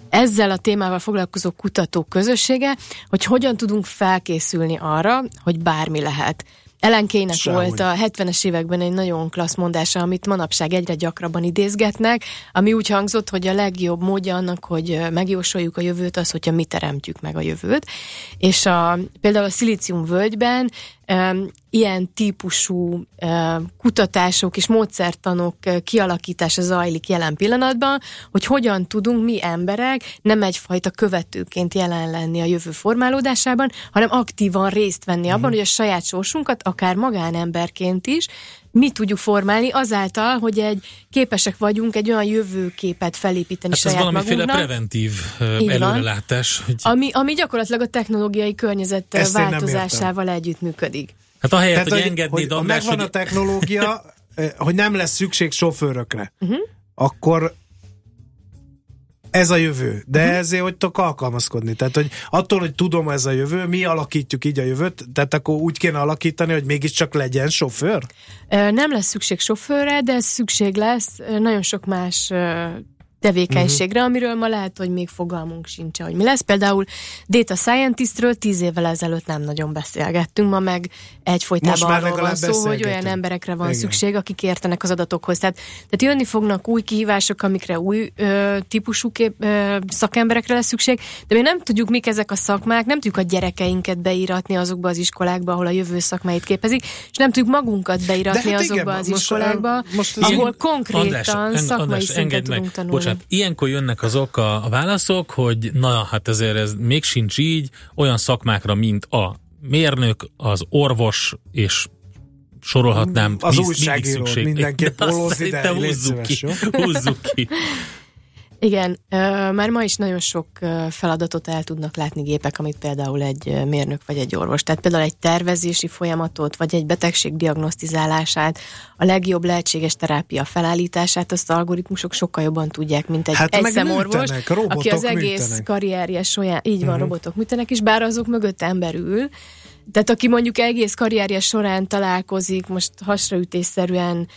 ezzel a témával foglalkozó kutatók közössége, hogy hogyan tudunk felkészülni arra, hogy bármi lehet. Ellen Sehogy. volt a 70-es években egy nagyon klassz mondása, amit manapság egyre gyakrabban idézgetnek, ami úgy hangzott, hogy a legjobb módja annak, hogy megjósoljuk a jövőt, az, hogyha mi teremtjük meg a jövőt. És a, például a szilícium völgyben ilyen típusú kutatások és módszertanok kialakítása zajlik jelen pillanatban, hogy hogyan tudunk mi emberek nem egyfajta követőként jelen lenni a jövő formálódásában, hanem aktívan részt venni abban, hogy a saját sorsunkat, akár magánemberként is, mi tudjuk formálni azáltal, hogy egy képesek vagyunk egy olyan jövőképet felépíteni hát ez saját valamiféle magunknak. preventív Így előrelátás. Hogy... Ami, ami gyakorlatilag a technológiai környezet Ezt változásával együtt működik. Hát ahelyett, Tehát, hogy, hogy, engednéd hogy András, megvan hogy a technológia, eh, hogy nem lesz szükség sofőrökre, Uh-huh. akkor ez a jövő. De uh-huh. ezért hogy tudok alkalmazkodni. Tehát, hogy attól, hogy tudom ez a jövő, mi alakítjuk így a jövőt, tehát akkor úgy kéne alakítani, hogy mégiscsak legyen sofőr? Nem lesz szükség sofőrre, de szükség lesz nagyon sok más tevékenységre, amiről ma lehet, hogy még fogalmunk sincs, hogy mi lesz. Például data scientistről tíz évvel ezelőtt nem nagyon beszélgettünk, ma meg egyfolytában Most már arról van szó, hogy olyan emberekre van Igen. szükség, akik értenek az adatokhoz. Tehát, tehát jönni fognak új kihívások, amikre új ö, típusú kép, ö, szakemberekre lesz szükség, de mi nem tudjuk, mik ezek a szakmák, nem tudjuk a gyerekeinket beíratni azokba az iskolákba, ahol a jövő szakmáit képezik, és nem tudjuk magunkat beíratni hát azokba igen, az most, iskolákba, most ahol konkrétan András, szakmai András, szinten tudunk tanulni. Bocsánat, ilyenkor jönnek azok a, a válaszok, hogy na, hát ezért ez még sincs így, olyan szakmákra, mint a mérnök, az orvos, és sorolhatnám. Az bizt- újságíró, szükség. mindenképp polóz ide, húzzuk ki. Húzzuk ki. Igen, már ma is nagyon sok feladatot el tudnak látni gépek, amit például egy mérnök vagy egy orvos. Tehát például egy tervezési folyamatot, vagy egy betegség diagnosztizálását, a legjobb lehetséges terápia felállítását, azt algoritmusok sokkal jobban tudják, mint egy Hát egyszemorvos, aki az egész műtenek. karrierje során, így van, uh-huh. robotok műtenek, és bár azok mögött ember ül, tehát aki mondjuk egész karrierje során találkozik, most hasraütésszerűen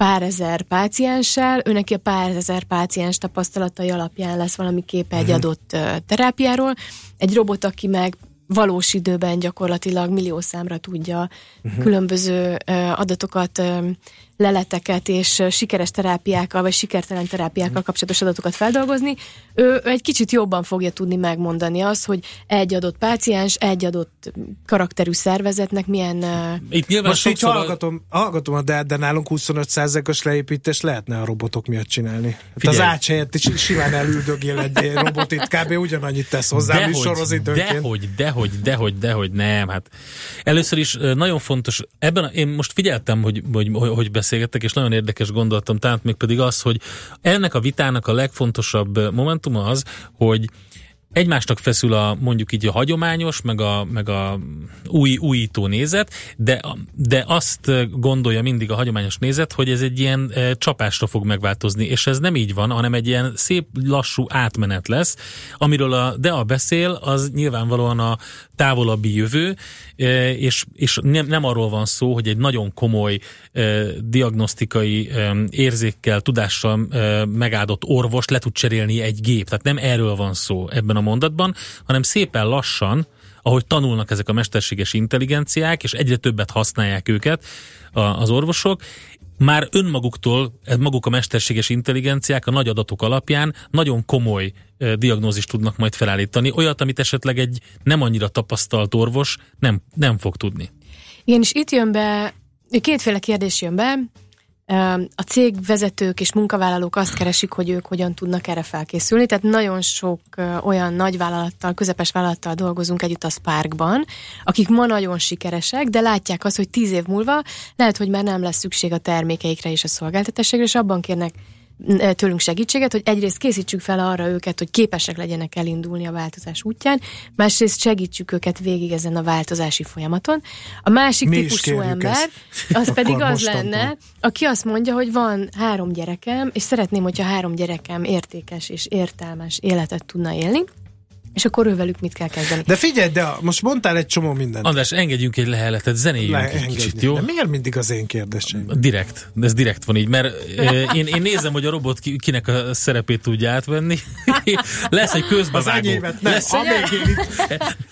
pár ezer pácienssel, ő neki a pár ezer páciens tapasztalatai alapján lesz valami képe egy Mhm. adott terápiáról. Egy robot, aki meg valós időben gyakorlatilag millió számra tudja Mhm. különböző adatokat, leleteket és sikeres terápiákkal, vagy sikertelen terápiákkal kapcsolatos adatokat feldolgozni, ő, egy kicsit jobban fogja tudni megmondani azt, hogy egy adott páciens, egy adott karakterű szervezetnek milyen Itt nyilván Most így sokszor a- hallgatom, hallgatom a de, de nálunk 25%-os leépítés lehetne a robotok miatt csinálni. Hát az ács helyett is simán elüldögél egy robot, itt kb. ugyanannyit tesz hozzá műsoroz időnként. dehogy, dehogy, dehogy, dehogy, nem. Hát először is nagyon fontos, ebben a, én most figyeltem, hogy, hogy, hogy, hogy beszélgettek, és nagyon érdekes gondoltam, tehát még pedig az, hogy ennek a vitának a legfontosabb momentuma az, hogy egymásnak feszül a mondjuk így a hagyományos, meg a, meg a új, újító nézet, de, de azt gondolja mindig a hagyományos nézet, hogy ez egy ilyen e, csapásra fog megváltozni, és ez nem így van, hanem egy ilyen szép lassú átmenet lesz, amiről a DEA beszél, az nyilvánvalóan a távolabbi jövő, e, és, és nem, nem arról van szó, hogy egy nagyon komoly e, diagnosztikai e, érzékkel, tudással e, megáldott orvos le tud cserélni egy gép. Tehát nem erről van szó ebben a mondatban, hanem szépen lassan, ahogy tanulnak ezek a mesterséges intelligenciák, és egyre többet használják őket az orvosok, már önmaguktól, eh, maguk a mesterséges intelligenciák a nagy adatok alapján nagyon komoly eh, diagnózist tudnak majd felállítani, olyat, amit esetleg egy nem annyira tapasztalt orvos nem, nem fog tudni. Igen, és itt jön be, kétféle kérdés jön be. A cégvezetők és munkavállalók azt keresik, hogy ők hogyan tudnak erre felkészülni, tehát nagyon sok olyan nagy vállalattal, közepes vállalattal dolgozunk együtt a Sparkban, akik ma nagyon sikeresek, de látják azt, hogy tíz év múlva lehet, hogy már nem lesz szükség a termékeikre és a szolgáltatásokra, és abban kérnek tőlünk segítséget, hogy egyrészt készítsük fel arra őket, hogy képesek legyenek elindulni a változás útján, másrészt segítsük őket végig ezen a változási folyamaton. A másik Mi típusú ember, ezt. az pedig az mostantól. lenne, aki azt mondja, hogy van három gyerekem, és szeretném, hogyha három gyerekem értékes és értelmes életet tudna élni, és akkor ő velük mit kell kezdeni. De figyelj, de most mondtál egy csomó mindent. András, engedjünk egy leheletet, zenéljünk Le- egy kicsit, jó? De miért mindig az én kérdéseim? Direkt, de ez direkt van így, mert én, én nézem, hogy a robot ki- kinek a szerepét tudja átvenni. Lesz egy Az közbevágó. enyémet nem. Lesz itt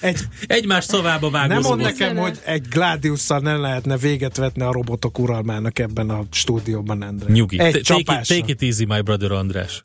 egy, Egymás szavába vágó nem mond nekem, hogy egy Gladiusszal nem lehetne véget vetni a robotok uralmának ebben a stúdióban, Endre. Nyugi. Egy Take it, take it easy, my brother András.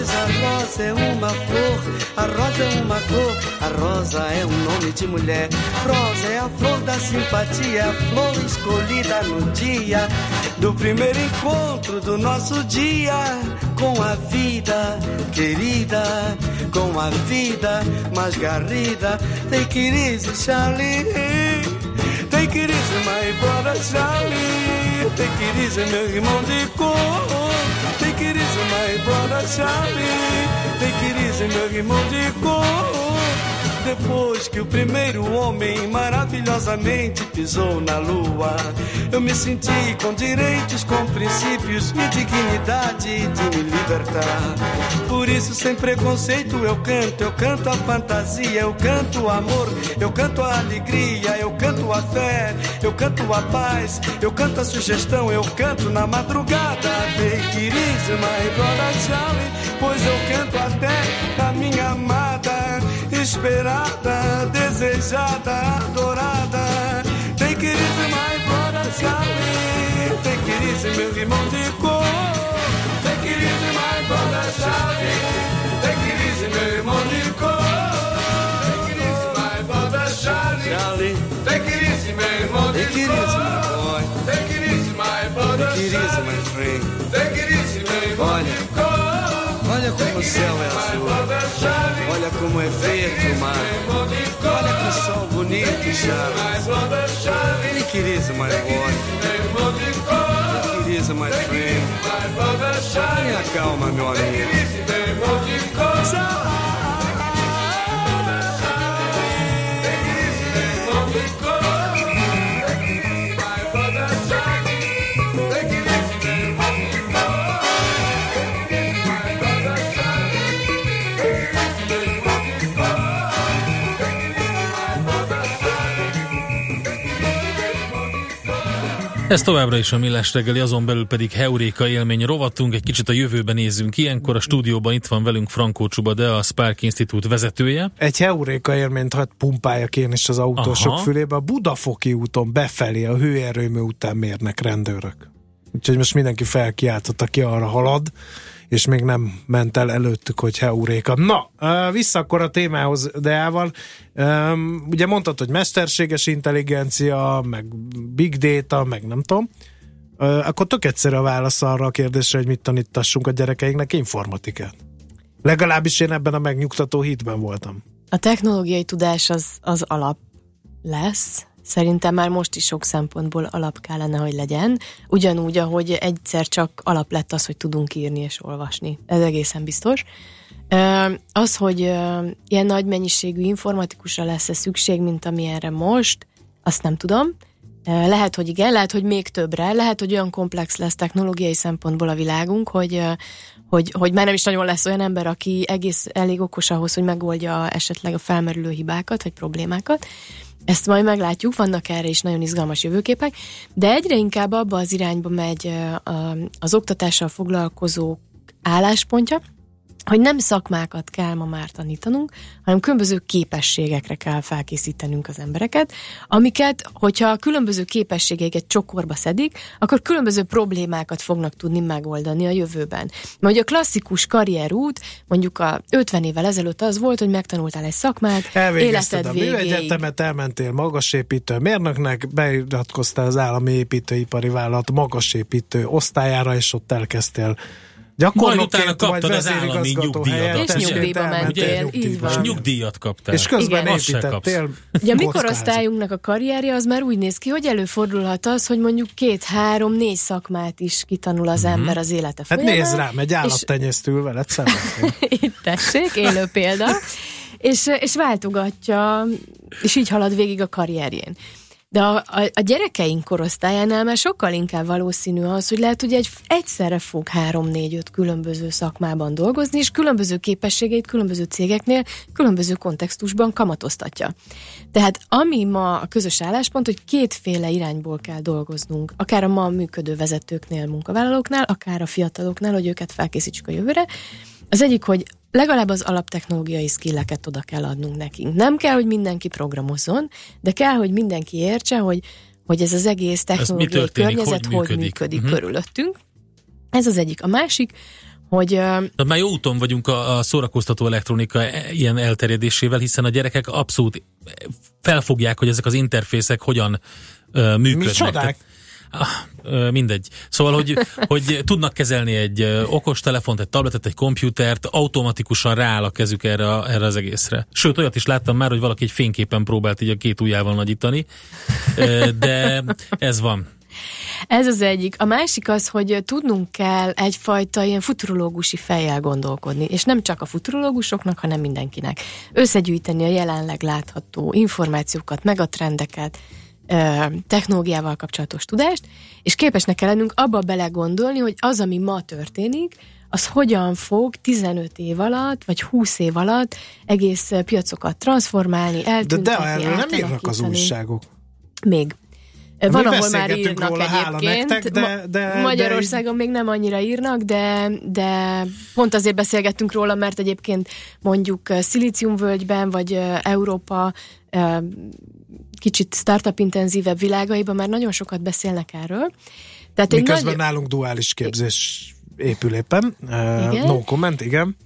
Pois rosa, é uma flor, a rosa é uma cor, a rosa é um nome de mulher. Rosa é a flor da simpatia, a flor escolhida no dia do primeiro encontro do nosso dia com a vida querida, com a vida mais garrida. Take it easy, Charlie. Take it easy, my brother Charlie. Take it easy, meu irmão de cor. Take it easy, my brother Charlie. Take it easy, meu irmão de cor. Depois que o primeiro homem maravilhosamente pisou na lua, eu me senti com direitos, com princípios e dignidade de me libertar. Por isso, sem preconceito, eu canto, eu canto a fantasia, eu canto o amor, eu canto a alegria, eu canto a fé, eu canto a paz, eu canto a sugestão, eu canto na madrugada. Take it easy, my brother Charlie, pois eu canto até a minha amada esperada, desejada, adorada. Take it easy, my brother Charlie. Take it easy, meu irmão de cor. Take it easy, my brother Charlie. Take it easy, meu irmão de cor. Take it easy, my brother Charlie. Charlie. Take it easy, meu irmão de cor. Take it easy, my boy. Take it easy, my brother Take it easy, my friend. Take it easy, meu irmão de cor. Olha como o céu é azul. é verde o mar. Olha que sol bonito chama. Ele queriza mais forte. Ele queriza mais frio. Me calma, meu amigo. Ez továbbra is a Millás reggeli, azon belül pedig Heuréka élmény rovatunk, egy kicsit a jövőben nézzünk ilyenkor. A stúdióban itt van velünk Frankó Csuba, de a Spark Institute vezetője. Egy Heuréka élményt hadd pumpáljak én is az autósok Aha. fülébe. A Budafoki úton befelé a hőerőmű után mérnek rendőrök. Úgyhogy most mindenki felkiáltott, aki arra halad, és még nem ment el előttük, hogy heuréka. Na, vissza akkor a témához, Deával. Ugye mondtad, hogy mesterséges intelligencia, meg big data, meg nem tudom. Akkor tök egyszerű a válasz arra a kérdésre, hogy mit tanítassunk a gyerekeinknek informatikát. Legalábbis én ebben a megnyugtató hitben voltam. A technológiai tudás az, az alap lesz. Szerintem már most is sok szempontból alap kellene, hogy legyen. Ugyanúgy, ahogy egyszer csak alap lett az, hogy tudunk írni és olvasni. Ez egészen biztos. Az, hogy ilyen nagy mennyiségű informatikusra lesz-e szükség, mint ami erre most, azt nem tudom. Lehet, hogy igen, lehet, hogy még többre, lehet, hogy olyan komplex lesz technológiai szempontból a világunk, hogy, hogy, hogy már nem is nagyon lesz olyan ember, aki egész elég okos ahhoz, hogy megoldja esetleg a felmerülő hibákat vagy problémákat. Ezt majd meglátjuk, vannak erre is nagyon izgalmas jövőképek, de egyre inkább abba az irányba megy az oktatással foglalkozók álláspontja, hogy nem szakmákat kell ma már tanítanunk, hanem különböző képességekre kell felkészítenünk az embereket, amiket, hogyha a különböző képességeiket csokorba szedik, akkor különböző problémákat fognak tudni megoldani a jövőben. Mert a klasszikus karrierút, mondjuk a 50 évvel ezelőtt az volt, hogy megtanultál egy szakmát, Elvégezted a életed végéig. műegyetemet, elmentél magasépítő mérnöknek, beiratkoztál az állami építőipari vállalat magasépítő osztályára, és ott elkezdtél Majd gyakornokként, utána kaptad az állami helyettesként És nyugdíjba mentél, így van. És nyugdíjat kaptál. És közben Igen. Építettél. Ugye a mi kockázni. korosztályunknak a karrierje az már úgy néz ki, hogy előfordulhat az, hogy mondjuk két, három, négy szakmát is kitanul az Mhm. ember az élete Hát folyamán. nézd rám, egy és- állattenyésztő veled szemben. Itt tessék, élő példa. És, és váltogatja, és így halad végig a karrierjén. De a, a, a gyerekeink korosztályánál már sokkal inkább valószínű az, hogy lehet, hogy egy, egyszerre fog három-négy-öt különböző szakmában dolgozni, és különböző képességeit különböző cégeknél, különböző kontextusban kamatoztatja. Tehát ami ma a közös álláspont, hogy kétféle irányból kell dolgoznunk, akár a ma működő vezetőknél, munkavállalóknál, akár a fiataloknál, hogy őket felkészítsük a jövőre. Az egyik, hogy legalább az alaptechnológiai skilleket oda kell adnunk nekünk. Nem kell, hogy mindenki programozzon, de kell, hogy mindenki értse, hogy, hogy ez az egész technológiai környezet hogy hogy működik. működik, Mhm. körülöttünk. Ez az egyik. A másik, hogy... Tehát már jó úton vagyunk a, a szórakoztató elektronika e- ilyen elterjedésével, hiszen a gyerekek abszolút felfogják, hogy ezek az interfészek hogyan uh, működnek. Mi csodák? Ah, mindegy. Szóval, hogy, hogy tudnak kezelni egy okos telefont, egy tabletet, egy komputert, automatikusan rááll a kezük erre, erre az egészre. Sőt, olyat is láttam már, hogy valaki egy fényképen próbált így a két ujjával nagyítani, de ez van. Ez az egyik. A másik az, hogy tudnunk kell egyfajta ilyen futurológusi fejjel gondolkodni, és nem csak a futurológusoknak, hanem mindenkinek. Összegyűjteni a jelenleg látható információkat, meg a trendeket, technológiával kapcsolatos tudást, és képesnek kell lennünk abba belegondolni, hogy az, ami ma történik, az hogyan fog 15 év alatt, vagy 20 év alatt egész piacokat transformálni, eltüntetni, De, de erről nem írnak az újságok. Még. Van, Mi ahol már írnak róla, egyébként. Nektek, de, de, Magyarországon de... még nem annyira írnak, de, de pont azért beszélgettünk róla, mert egyébként mondjuk Szilíciumvölgyben, vagy Európa kicsit startup intenzívebb világaiban már nagyon sokat beszélnek erről. Tehát Miközben nagy... nálunk duális képzés épül éppen. Igen? No comment, igen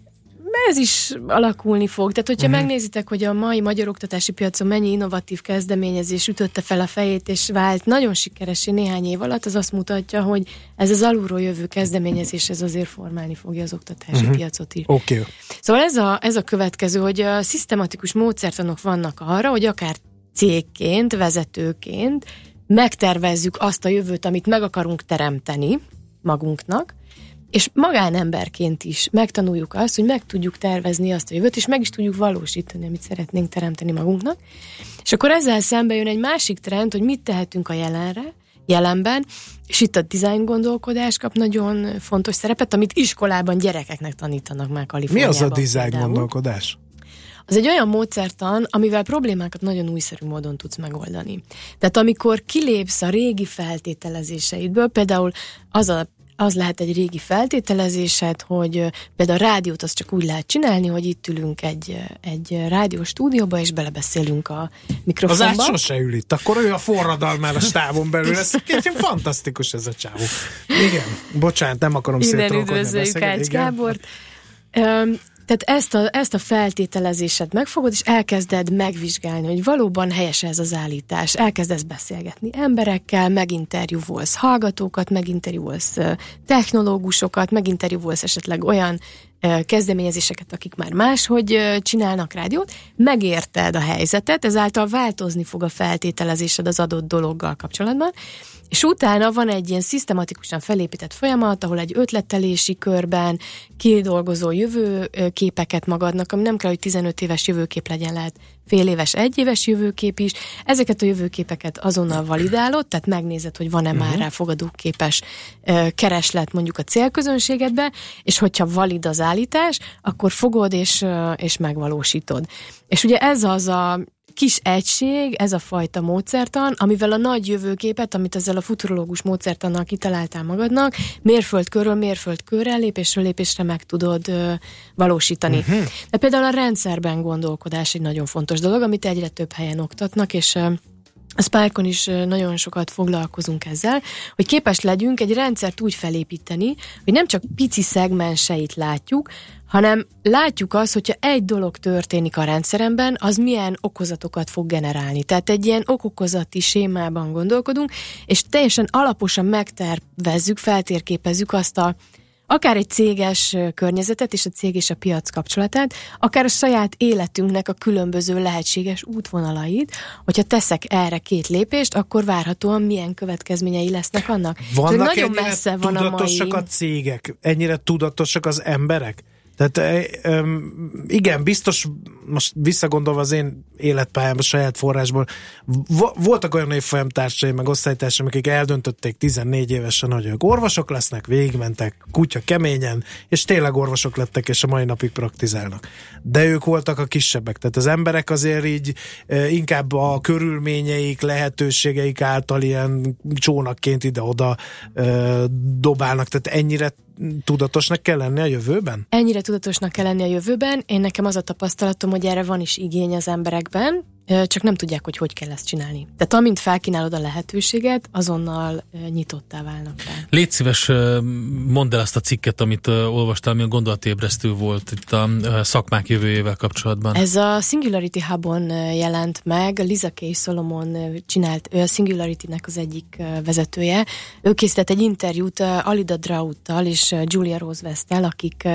ez is alakulni fog. Tehát, hogyha uh-huh. megnézitek, hogy a mai magyar oktatási piacon mennyi innovatív kezdeményezés ütötte fel a fejét, és vált nagyon sikeresé néhány év alatt, az azt mutatja, hogy ez az alulról jövő kezdeményezés, ez azért formálni fogja az oktatási uh-huh. piacot is. Oké. Okay. Szóval ez a, ez a következő, hogy a szisztematikus módszertanok vannak arra, hogy akár cégként, vezetőként megtervezzük azt a jövőt, amit meg akarunk teremteni magunknak, és magánemberként is megtanuljuk azt, hogy meg tudjuk tervezni azt a jövőt, és meg is tudjuk valósítani, amit szeretnénk teremteni magunknak. És akkor ezzel szembe jön egy másik trend, hogy mit tehetünk a jelenre, jelenben, és itt a design gondolkodás kap nagyon fontos szerepet, amit iskolában gyerekeknek tanítanak már Kaliforniában. Mi az a design például. gondolkodás? Az egy olyan módszertan, amivel problémákat nagyon újszerű módon tudsz megoldani. Tehát amikor kilépsz a régi feltételezéseidből, például az a az lehet egy régi feltételezésed, hogy például a rádiót azt csak úgy lehet csinálni, hogy itt ülünk egy, egy rádiós stúdióba, és belebeszélünk a mikrofonba. Az át sose ül itt, akkor ő a forradalmár a stávon belül. Ez fantasztikus ez a csávó. Igen, bocsánat, nem akarom szétolkodni. Innen üdvözöljük Ács Gábort. Tehát ezt a, ezt a feltételezésed megfogod, és elkezded megvizsgálni, hogy valóban helyes ez az állítás. Elkezdesz beszélgetni emberekkel, meginterjúvolsz hallgatókat, meginterjúvolsz technológusokat, meginterjúvolsz esetleg olyan kezdeményezéseket, akik már máshogy csinálnak rádiót, megérted a helyzetet, ezáltal változni fog a feltételezésed az adott dologgal kapcsolatban, és utána van egy ilyen szisztematikusan felépített folyamat, ahol egy ötletelési körben kidolgozol jövőképeket magadnak, ami nem kell, hogy 15 éves jövőkép legyen, lehet fél éves, egy éves jövőkép is. Ezeket a jövőképeket azonnal validálod, tehát megnézed, hogy van-e uh-huh. már rá fogadóképes kereslet mondjuk a célközönségedbe, és hogyha valid az állítás, akkor fogod és, és megvalósítod. És ugye ez az a kis egység, ez a fajta módszertan, amivel a nagy jövőképet, amit ezzel a futurológus módszertannal kitaláltál magadnak, mérföldkörről mérföldkörrel, lépésről lépésre meg tudod ö, valósítani. Uh-huh. De például a rendszerben gondolkodás egy nagyon fontos dolog, amit egyre több helyen oktatnak, és ö, a Sparkon is nagyon sokat foglalkozunk ezzel, hogy képes legyünk egy rendszert úgy felépíteni, hogy nem csak pici szegmenseit látjuk, hanem látjuk azt, hogyha egy dolog történik a rendszeremben, az milyen okozatokat fog generálni. Tehát egy ilyen okokozati sémában gondolkodunk, és teljesen alaposan megtervezzük, feltérképezzük azt a akár egy céges környezetet és a cég és a piac kapcsolatát, akár a saját életünknek a különböző lehetséges útvonalait, hogyha teszek erre két lépést, akkor várhatóan milyen következményei lesznek annak. Vannak nagyon messze van a mai... a cégek, ennyire tudatosak az emberek? Tehát igen, biztos, most visszagondolva az én életpályám a saját forrásból, voltak olyan évfolyamtársaim, meg osztálytársaim, akik eldöntötték 14 évesen, hogy ők orvosok lesznek, végigmentek kutya keményen, és tényleg orvosok lettek, és a mai napig praktizálnak. De ők voltak a kisebbek, tehát az emberek azért így inkább a körülményeik, lehetőségeik által ilyen csónakként ide-oda dobálnak, tehát ennyire tudatosnak kell lenni a jövőben? Ennyire tudatosnak kell lenni a jövőben. Én nekem az a tapasztalatom, hogy erre van is igény az emberekben, csak nem tudják, hogy hogy kell ezt csinálni. Tehát amint felkínálod a lehetőséget, azonnal nyitottá válnak rá. Légy szíves, mondd el azt a cikket, amit olvastál, ami a gondolatébresztő volt itt a szakmák jövőjével kapcsolatban. Ez a Singularity Hubon jelent meg, Liza K. Solomon csinált, ő a Singularity-nek az egyik vezetője. Ő készített egy interjút Alida Drauttal és Julia Rose Westtel, akik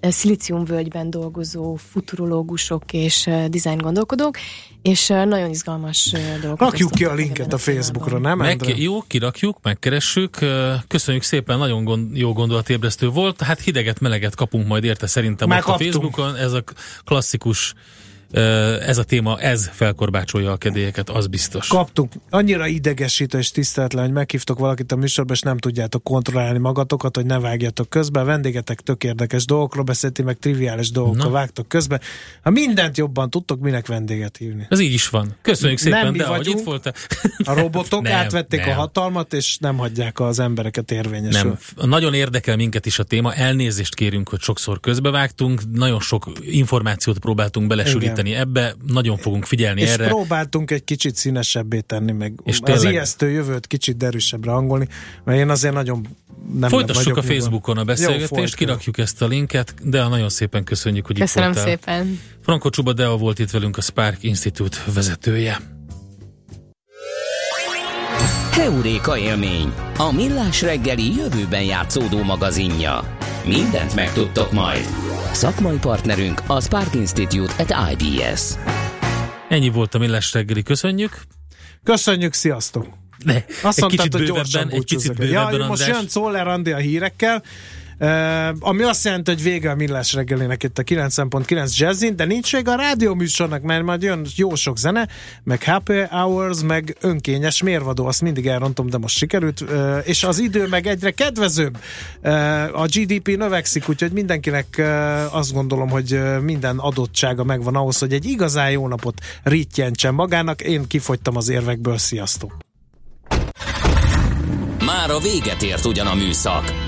szilíciumvölgyben dolgozó futurológusok és design gondolkodók, és nagyon izgalmas dolgok. Rakjuk ki a linket a Facebookra, nem? Meg, jó, kirakjuk, megkeressük. Köszönjük szépen, nagyon gond, jó gondolatébresztő volt. Hát hideget, meleget kapunk majd érte szerintem ott a Facebookon. Ez a klasszikus ez a téma, ez felkorbácsolja a kedélyeket, az biztos. Kaptuk. Annyira idegesítő és tiszteletlen, hogy meghívtok valakit a műsorba, és nem tudjátok kontrollálni magatokat, hogy ne vágjatok közbe. A vendégetek tök érdekes dolgokról beszélti, meg triviális dolgokról vágtok közbe. Ha mindent jobban tudtok, minek vendéget hívni. Ez így is van. Köszönjük szépen, nem mi de vagyunk, itt voltál. A robotok Nem, átvették nem. a hatalmat, és nem hagyják az embereket érvényesül. Nem, nagyon érdekel minket is a téma, elnézést kérünk, hogy sokszor közbevágtunk, nagyon sok információt próbáltunk belesűríteni ebbe, nagyon fogunk figyelni és erre. próbáltunk egy kicsit színesebbé tenni, meg És és az tényleg- ijesztő jövőt kicsit erősebbre hangolni, mert én azért nagyon nem Folytassuk a nyugodt. Facebookon a Jó, beszélgetést, folytatjuk. kirakjuk ezt a linket, de nagyon szépen köszönjük, hogy Köszönöm itt voltál. szépen. Franco Csuba Deo volt itt velünk, a Spark Institute vezetője. Heuréka élmény, a millás reggeli jövőben játszódó magazinja. Mindent megtudtok majd. Szakmai partnerünk a Spark Institute at IBS. Ennyi volt a Millás reggeli, köszönjük. Köszönjük, sziasztok! Ne, Azt egy mondtad, kicsit hogy bővebben, gyorsan egy picit búcsúzok. Ja, bővebben, most jön Czoller Andi a hírekkel, ami azt jelenti, hogy vége a millás reggelének itt a 90.9 jazzin, de nincs vége a rádióműsornak, mert majd jön jó sok zene, meg happy hours, meg önkényes mérvadó, azt mindig elrontom, de most sikerült, és az idő meg egyre kedvezőbb. A GDP növekszik, úgyhogy mindenkinek azt gondolom, hogy minden adottsága megvan ahhoz, hogy egy igazán jó napot ritjentsen magának. Én kifogytam az érvekből, sziasztok! Már a véget ért ugyan a műszak,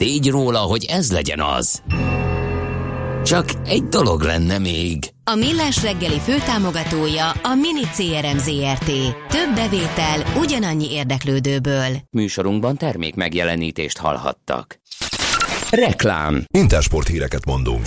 tégy róla, hogy ez legyen az. Csak egy dolog lenne még. A Millás reggeli főtámogatója a Mini CRM Zrt. Több bevétel ugyanannyi érdeklődőből. Műsorunkban termék megjelenítést hallhattak. Reklám. Intersport híreket mondunk.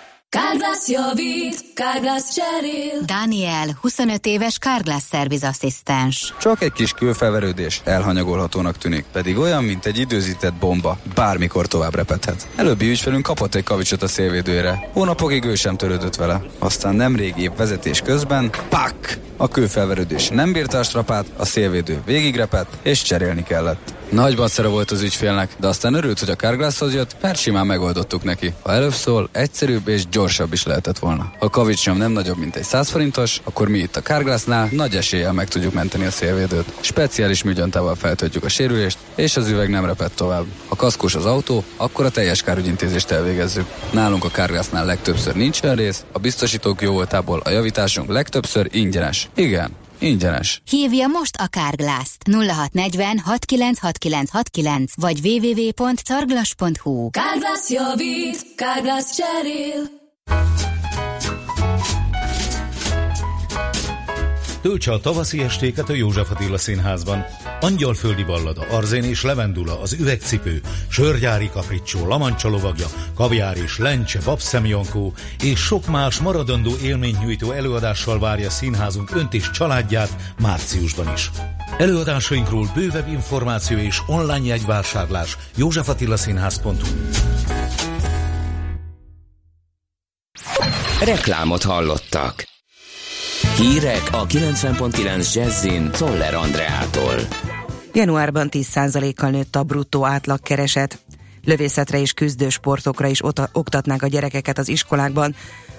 Kárglász javít, Kárglász cserél. Daniel, 25 éves Carglass szervizasszisztens. Csak egy kis külfelverődés elhanyagolhatónak tűnik, pedig olyan, mint egy időzített bomba, bármikor tovább repedhet. Előbbi ügyfelünk kapott egy kavicsot a szélvédőre. Hónapokig ő sem törődött vele. Aztán nemrég épp vezetés közben, pak! A kőfelverődés nem bírta a strapát, a szélvédő végigrepett, és cserélni kellett. Nagy macera volt az ügyfélnek, de aztán örült, hogy a Carglasshoz jött, mert simán megoldottuk neki. Ha előbb szól, egyszerűbb és gyorsabb is lehetett volna. Ha a kavicsnyom nem nagyobb, mint egy 100 forintos, akkor mi itt a Carglassnál nagy eséllyel meg tudjuk menteni a szélvédőt. Speciális műgyantával feltöltjük a sérülést, és az üveg nem repett tovább. Ha kaszkós az autó, akkor a teljes kárügyintézést elvégezzük. Nálunk a Carglassnál legtöbbször nincs olyan rész, a biztosítók jó voltából a javításunk legtöbbször ingyenes. Igen, ingyenes. Hívja most a Carglass-t 0640 696969 vagy www.carglass.hu. Kárglász javít, Kárglász cserél. Töltse a tavaszi estéket a József Attila Színházban. Angyalföldi ballada, Arzén és Levendula, az üvegcipő, Sörgyári kapricsó, Lamancsa lovagja, Kaviár és Lencse, Babszemjankó és sok más maradandó élménynyújtó előadással várja színházunk önt és családját márciusban is. Előadásainkról bővebb információ és online jegyvásárlás józsefatilaszínház.hu Reklámot hallottak. Hírek a 90.9 Jazzin Toller Andreától. Januárban 10%-kal nőtt a bruttó átlagkereset. Lövészetre és küzdő sportokra is oktatnák a gyerekeket az iskolákban.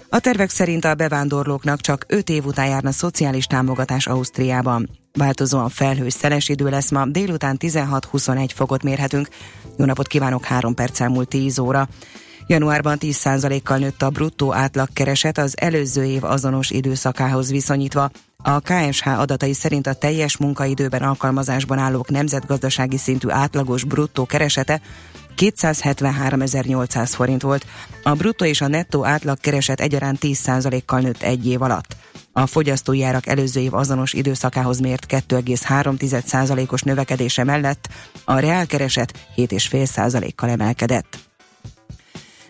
A tervek szerint a bevándorlóknak csak 5 év után járna szociális támogatás Ausztriában. Változóan felhős szeles idő lesz ma, délután 16-21 fokot mérhetünk. Jó napot kívánok, 3 perc elmúlt 10 óra. Januárban 10%-kal nőtt a bruttó átlagkereset az előző év azonos időszakához viszonyítva. A KSH adatai szerint a teljes munkaidőben alkalmazásban állók nemzetgazdasági szintű átlagos bruttó keresete 273.800 forint volt. A bruttó és a nettó átlagkereset egyaránt 10%-kal nőtt egy év alatt. A fogyasztói árak előző év azonos időszakához mért 2,3%-os növekedése mellett a reálkereset 7,5%-kal emelkedett.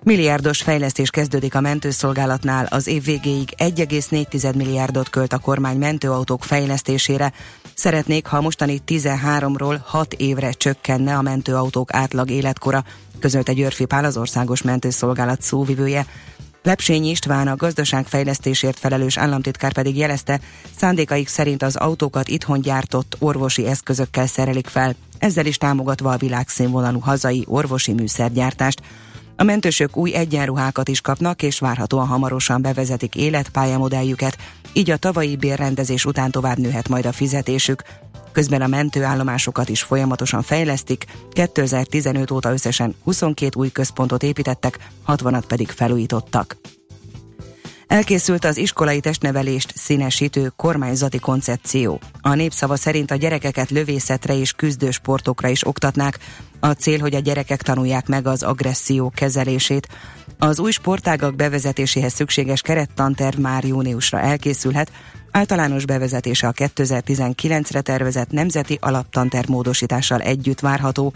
Milliárdos fejlesztés kezdődik a mentőszolgálatnál, az év végéig 1,4 milliárdot költ a kormány mentőautók fejlesztésére. Szeretnék, ha mostani 13-ról 6 évre csökkenne a mentőautók átlag életkora, közölte Györfi Pál az Országos Mentőszolgálat szóvivője. Lepsényi István a gazdaságfejlesztésért felelős államtitkár pedig jelezte, szándékaik szerint az autókat itthon gyártott orvosi eszközökkel szerelik fel, ezzel is támogatva a világszínvonalú hazai orvosi műszergyártást. A mentősök új egyenruhákat is kapnak, és várhatóan hamarosan bevezetik életpályamodelljüket, így a tavalyi bérrendezés után tovább nőhet majd a fizetésük. Közben a mentőállomásokat is folyamatosan fejlesztik, 2015 óta összesen 22 új központot építettek, 60-at pedig felújítottak. Elkészült az iskolai testnevelést színesítő kormányzati koncepció. A népszava szerint a gyerekeket lövészetre és küzdősportokra is oktatnák. A cél, hogy a gyerekek tanulják meg az agresszió kezelését. Az új sportágak bevezetéséhez szükséges kerettanterv már júniusra elkészülhet, általános bevezetése a 2019-re tervezett nemzeti alaptanterv módosítással együtt várható,